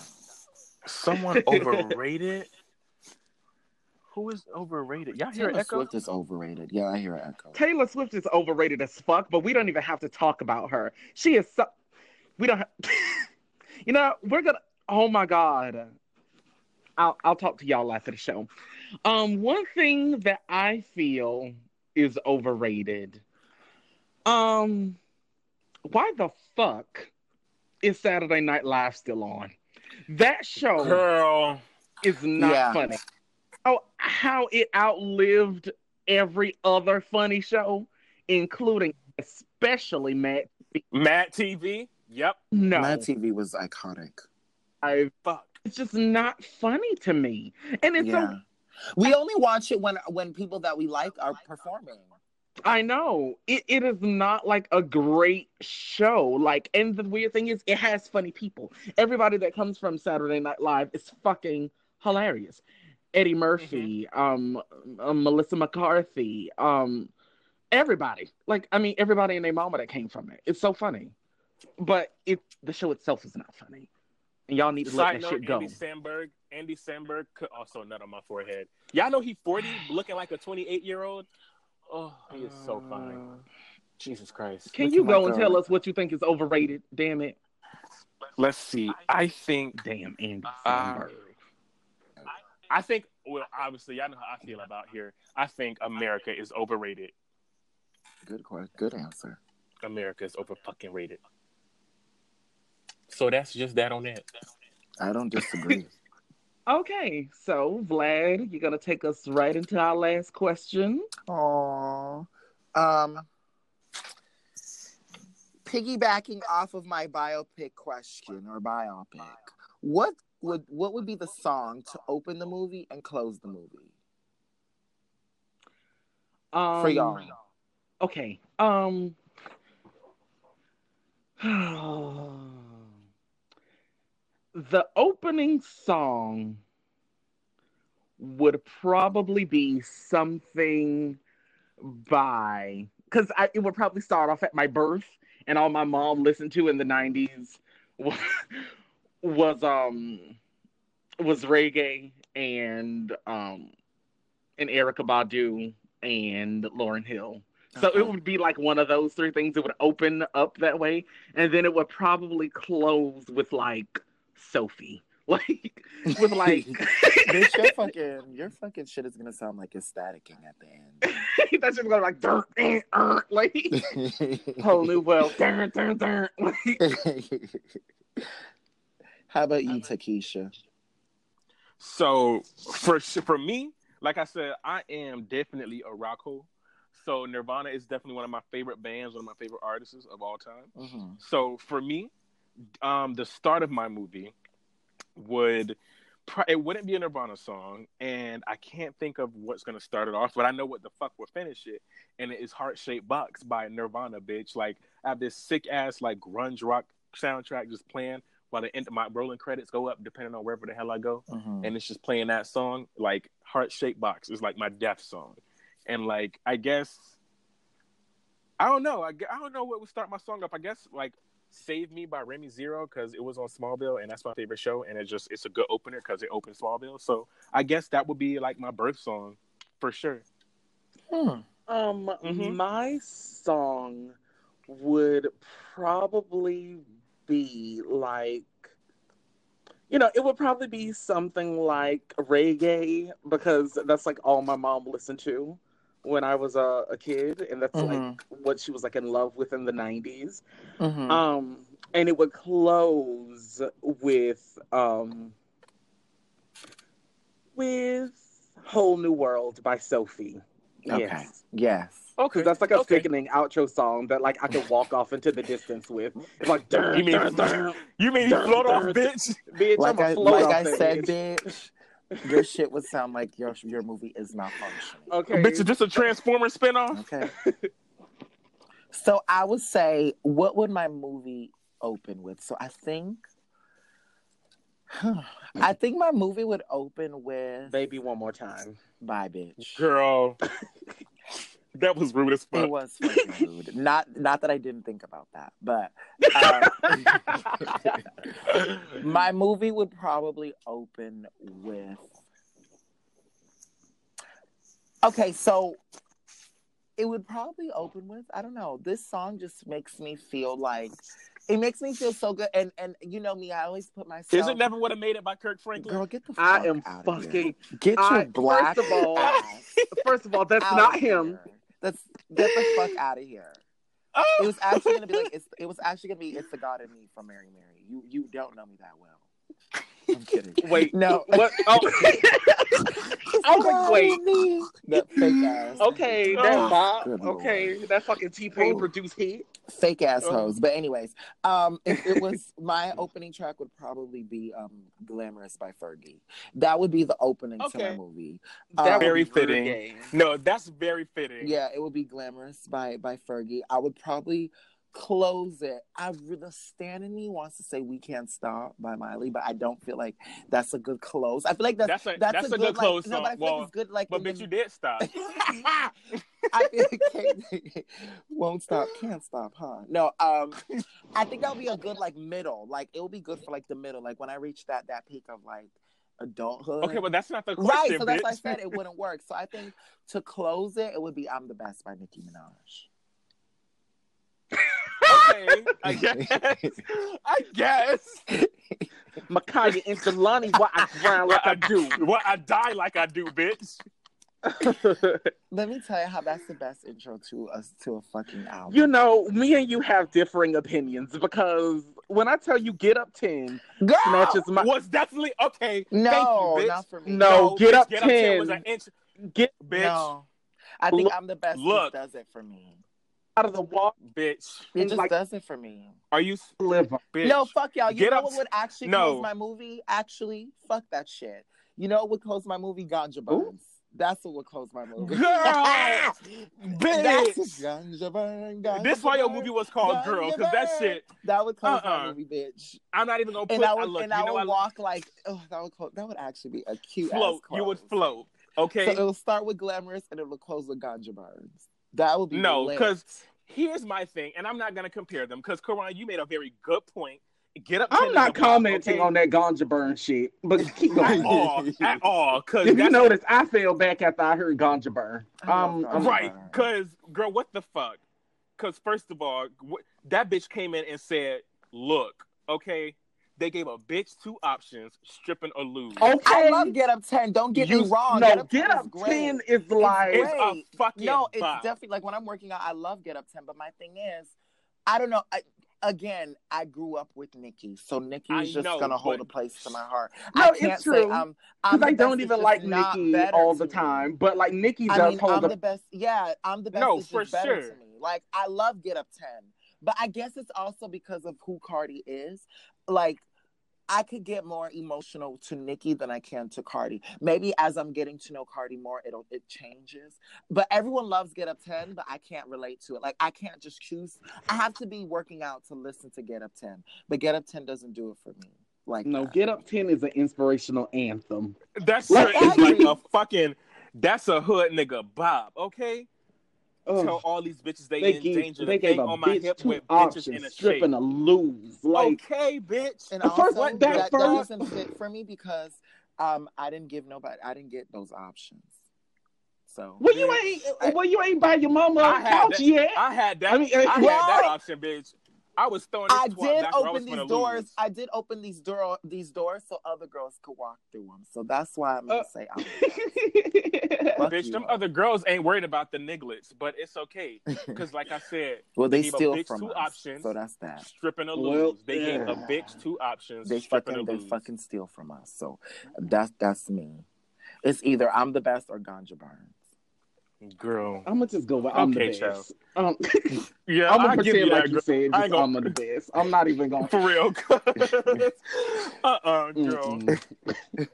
Someone overrated. Who is overrated? Y'all hear Taylor Echo? Taylor Swift is overrated. Yeah, I hear an echo. Taylor Swift is overrated as fuck, but we don't even have to talk about her. She is so. We don't. Ha- [LAUGHS] you know, we're gonna. Oh my god. I'll I'll talk to y'all after the show. Um, one thing that I feel is overrated. Um, why the fuck is Saturday Night Live still on? That show Girl. is not Yeah. funny. Oh, how it outlived every other funny show, including especially Matt. MADtv. Yep. No, MADtv was iconic. I- Fuck. it's just not funny to me, and it's yeah. so We only watch it when when people that we like are performing. I know it, it is not like a great show. Like, and the weird thing is, it has funny people. Everybody that comes from Saturday Night Live is fucking hilarious. Eddie Murphy, um, um, Melissa McCarthy, um, everybody. Like, I mean, everybody in their mama that came from it. It's so funny, but it the show itself is not funny, and y'all need to let that note, shit go. Andy Samberg. Andy Samberg could also nut on my forehead. Y'all know he 40, looking like a 28 year old. Oh, he is so fine. Uh, Jesus Christ. Can Look you go and girl. tell us what you think is overrated? Damn it. Let's see. I think Damn, Andy Uh, Samberg. I think well, obviously y'all know how I feel about here. I think America is overrated. Good question. Good answer. America is over fucking rated. So that's just that on that. I don't disagree. Okay, so Vlad, you're gonna take us right into our last question. Aww. Um, piggybacking off of my biopic question or biopic, what would what would be the song to open the movie and close the movie Um, for y'all? Okay. Um. [SIGHS] the opening song would probably be something by because it would probably start off at my birth and all my mom listened to in the '90s was, [LAUGHS] was um was reggae and um and Erykah Badu and Lauryn Hill. So Uh-huh. it would be like one of those three things. It would open up that way, and then it would probably close with like Sophie, [LAUGHS] like with like [LAUGHS] Bitch, your [LAUGHS] fucking your fucking shit is gonna sound like it's staticking at the end. that's just going to like dun, dun, dun, like end. whole new world. Dun, dun, dun, like, How about you, Takesha? So for for me, like I said, I am definitely a rock hole. So Nirvana is definitely one of my favorite bands, one of my favorite artists of all time. Mm-hmm. So for me, um, the start of my movie would it wouldn't be a Nirvana song, and I can't think of what's gonna start it off, but I know what the fuck will finish it, and it is Heart Shaped Box by Nirvana, bitch. Like I have this sick ass like grunge rock soundtrack just playing while the end my rolling credits go up, depending on wherever the hell I go Mm-hmm. and it's just playing that song like heart shaped box is like my death song and like i guess i don't know I, I don't know what would start my song up i guess like save me by remy zero because it was on smallville and that's my favorite show and it just it's a good opener because it opened smallville so i guess that would be like my birth song for sure Hmm. Um, Mhm. my song would probably be like, you know, it would probably be something like reggae because that's like all my mom listened to when I was a, a kid, and that's like Mhm. what she was like in love with in the '90s. Mm-hmm. Um, and it would close with um with "Whole New World" by Sophie. okay. Yes. Yes. okay Because that's like a okay. sickening outro song that like I could walk off into the distance with. It's like You mean- dun, dun. you mean you Dun, float off bitch bitch, Like I'm I a float like off I that said, bitch. Bitch. Your shit would sound like your your movie is malfunctioning. Okay. bitch is this a transformer spinoff Okay. [LAUGHS] so I would say, what would my movie open with? So I think, [SIGHS] I think my movie would open with Baby one more time. "Bye, bitch." girl [LAUGHS] that was rude as fuck. It was [LAUGHS] fucking rude. Not not that I didn't think about that, but um, [LAUGHS] my movie would probably open with. Okay, so it would probably open with I don't know. This song just makes me feel like it makes me feel so good, and and you know me, I always put myself. is it never would have made it by kirk franklin Girl, get the fuck I am out of here. fucking. Get your I- black first of all- ass First of all, that's not him. here. That's get the fuck out of here. Oh! It was oh. actually gonna be like [LAUGHS] it's. It was actually gonna be "It's the God in Me" from Mary Mary. You you don't know me that well. I'm kidding. [LAUGHS] Wait, No. What? [LAUGHS] Oh. I was like, wait. That fake ass. Okay, Oh, that Bob. good Okay, that fucking T Pain Oh. produced hit. Fake ass Oh. But anyways, um, if it was [LAUGHS] my opening track would probably be um "Glamorous" by Fergie. That would be the opening to my movie. That Um, Very fitting. no that's very fitting Yeah, it would be "Glamorous" by by Fergie. I would probably close it. I the stand in me wants to say "We Can't Stop" by Miley, but I don't feel like that's a good close. I feel like that's That's a- that's, that's a, a good, good close Like, no, but I song. feel like it's good. Like, but bitch you did stop [LAUGHS] I can't, [LAUGHS] won't stop, can't stop, huh? No, um, I think that would be a good like middle. Like it would be good for like the middle. Like when I reach that that peak of like adulthood. okay but that's not the close. right. question So that's bitch. why I said it wouldn't work. So I think to close it, it would be "I'm the Best" by Nicki Minaj. Okay i guess i guess Makaya and Jelani, why I grind like I do. Why i die like i do bitch [LAUGHS] Let me tell you how that's the best intro to us to a fucking album. you know, me and you have differing opinions because when I tell you get up 10, Girl, snatches my was definitely okay no, thank you bitch not for me. No, Get bitch, Up get up 10 was an inch get bitch No. I think Look- I'm the best. look. Does it for me. Out of the wall, bitch It And, just like- does it for me. are you liver. bitch No, fuck y'all. You Get know up what would actually No. close my movie? Actually, fuck that shit. You know what would close my movie? Ganja Burns. That's what would close my movie. Girl, [LAUGHS] That's bitch Ganja Burn. Ganja this why your movie was called Ganja girl because that shit That would close Uh-uh. my movie, bitch. i'm not even gonna put And I I would, look and you I know would I walk like, oh, that would close, that would actually be a cute float ass you would float okay So it will start with glamorous and it will close with Ganja Burns. That would be No, because here's my thing, and I'm not gonna compare them because Karan, you made a very good point. Get up. I'm not is a bop, commenting okay? on that ganja burn shit, but [LAUGHS] keep going. at going. all, at all. Because if you notice, I fell back after I heard ganja burn. I love Um, ganja. right? Because girl, what the fuck? Because first of all, wh- that bitch came in and said, "Look, okay." They gave a bitch two options: stripping or lose. okay. I love Get Up 10. Don't get You- me wrong. no, Get get Up 10 up is ten is like it's a fucking No, it's bop. definitely like when I'm working out, I love Get Up 10. But my thing is, I don't know. I, again, I grew up with Nicki, so Nicki is just know, gonna hold a place to my heart. No, I it's can't true. say I'm. I'm because I don't even like not Nicki all to the me. time, but like Nicki I does mean, hold I'm a the best. Yeah, I'm the best. No, it's for just sure. to me. Like I love Get Up Ten, but I guess it's also because of who Cardi is. Like I could get more emotional to Nicki than I can to Cardi. Maybe as I'm getting to know Cardi more, it'll it changes. But everyone loves Get Up Ten, but I can't relate to it. Like I can't just choose. I have to be working out to listen to Get Up Ten, but Get Up Ten doesn't do it for me. Like No, that. Get Up 10 is an inspirational anthem. That's Like- is like a fucking. That's a hood nigga bob. Okay. Ugh. Tell all these bitches they, they in gave, danger. they to gave a on my bitch hip two with bitches in options, a stripping shape. to lose. Like, okay, bitch. And also, first one- that that, that, first- doesn't fit for me because um, I didn't give nobody. I didn't get those options. So well, you ain't, I- well, you ain't buy your mama I a couch that- yet. I had that. I mean, I had that option, bitch. I was throwing. I did back where I open these doors. lose. I did open these door these doors so other girls could walk through them. So that's why I'm gonna Uh, say I'm [LAUGHS] Bitch, you, them hoe. other girls ain't worried about the nigglets, but it's okay because, like I said, [LAUGHS] well, they gave a steal bitch from two us, options. so that's that. stripping or Well, lose. They gave a bitch two options. They fucking they lose. fucking steal from us. So that's that's me. It's either I'm the best or Ganja Burns. Girl. I'm gonna just go with I'm Okay, the best. Um, [LAUGHS] Yeah, I'm gonna I give pretend you like that, you said I just ain't gonna- I'm the best. I'm not even gonna. [LAUGHS] For real. [LAUGHS] uh-uh, girl. Mm-mm.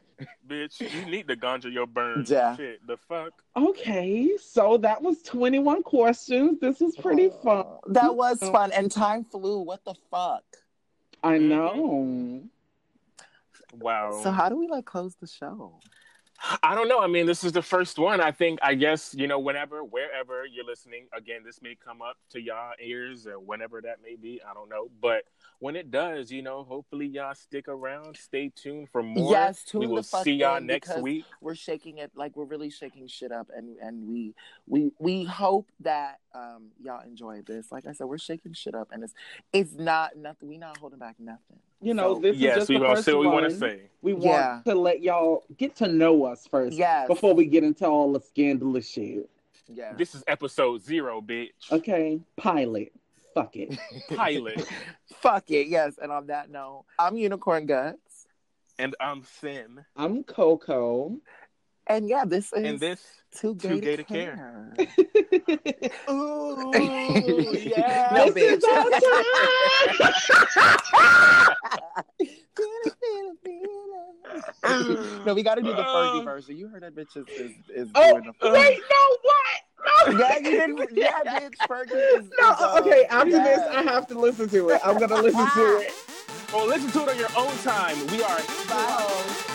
Bitch, you need to ganja your burn. Yeah. Shit, the fuck? Okay, so that was 21 questions. This was pretty fun. Oh, That was fun, and time flew. What the fuck? I Mhm. know. Wow. So how do we like close the show? I don't know. I mean, this is the first one. I think, I guess, you know, whenever, wherever you're listening, again, this may come up to y'all ears or whenever that may be. I don't know. But when it does, you know, hopefully y'all stick around, stay tuned for more. Yes, tune we the will see y'all next week. We're shaking it like we're really shaking shit up, and and we we we hope that um y'all enjoy this. Like I said, we're shaking shit up, and it's it's not nothing. We not holding back nothing. You know, So- this is Yes, just we the first say we want to say. We want Yeah. to let y'all get to know us first Yes. before we get into all the scandalous shit. Yeah. This is episode zero, bitch. Okay, pilot. Fuck it. [LAUGHS] Pilot. Fuck it. Yes. And on that note, I'm Unicorn Guts, and I'm Sin. I'm Coco. And yeah, this is And this, too gay, Too Gay to to Care. care. [LAUGHS] ooh, [LAUGHS] yeah. This bitch. is [LAUGHS] our no, we got to do the Fergie Uh, version. You heard that bitch is is, is Oh, doing the wait, no, what? No. Yeah, you didn't. Yeah, bitch. Fergie is. No, is, uh, okay, after yeah. this, I have to listen to it. I'm going to listen to it. Well, listen to it on your own time. We are Bye.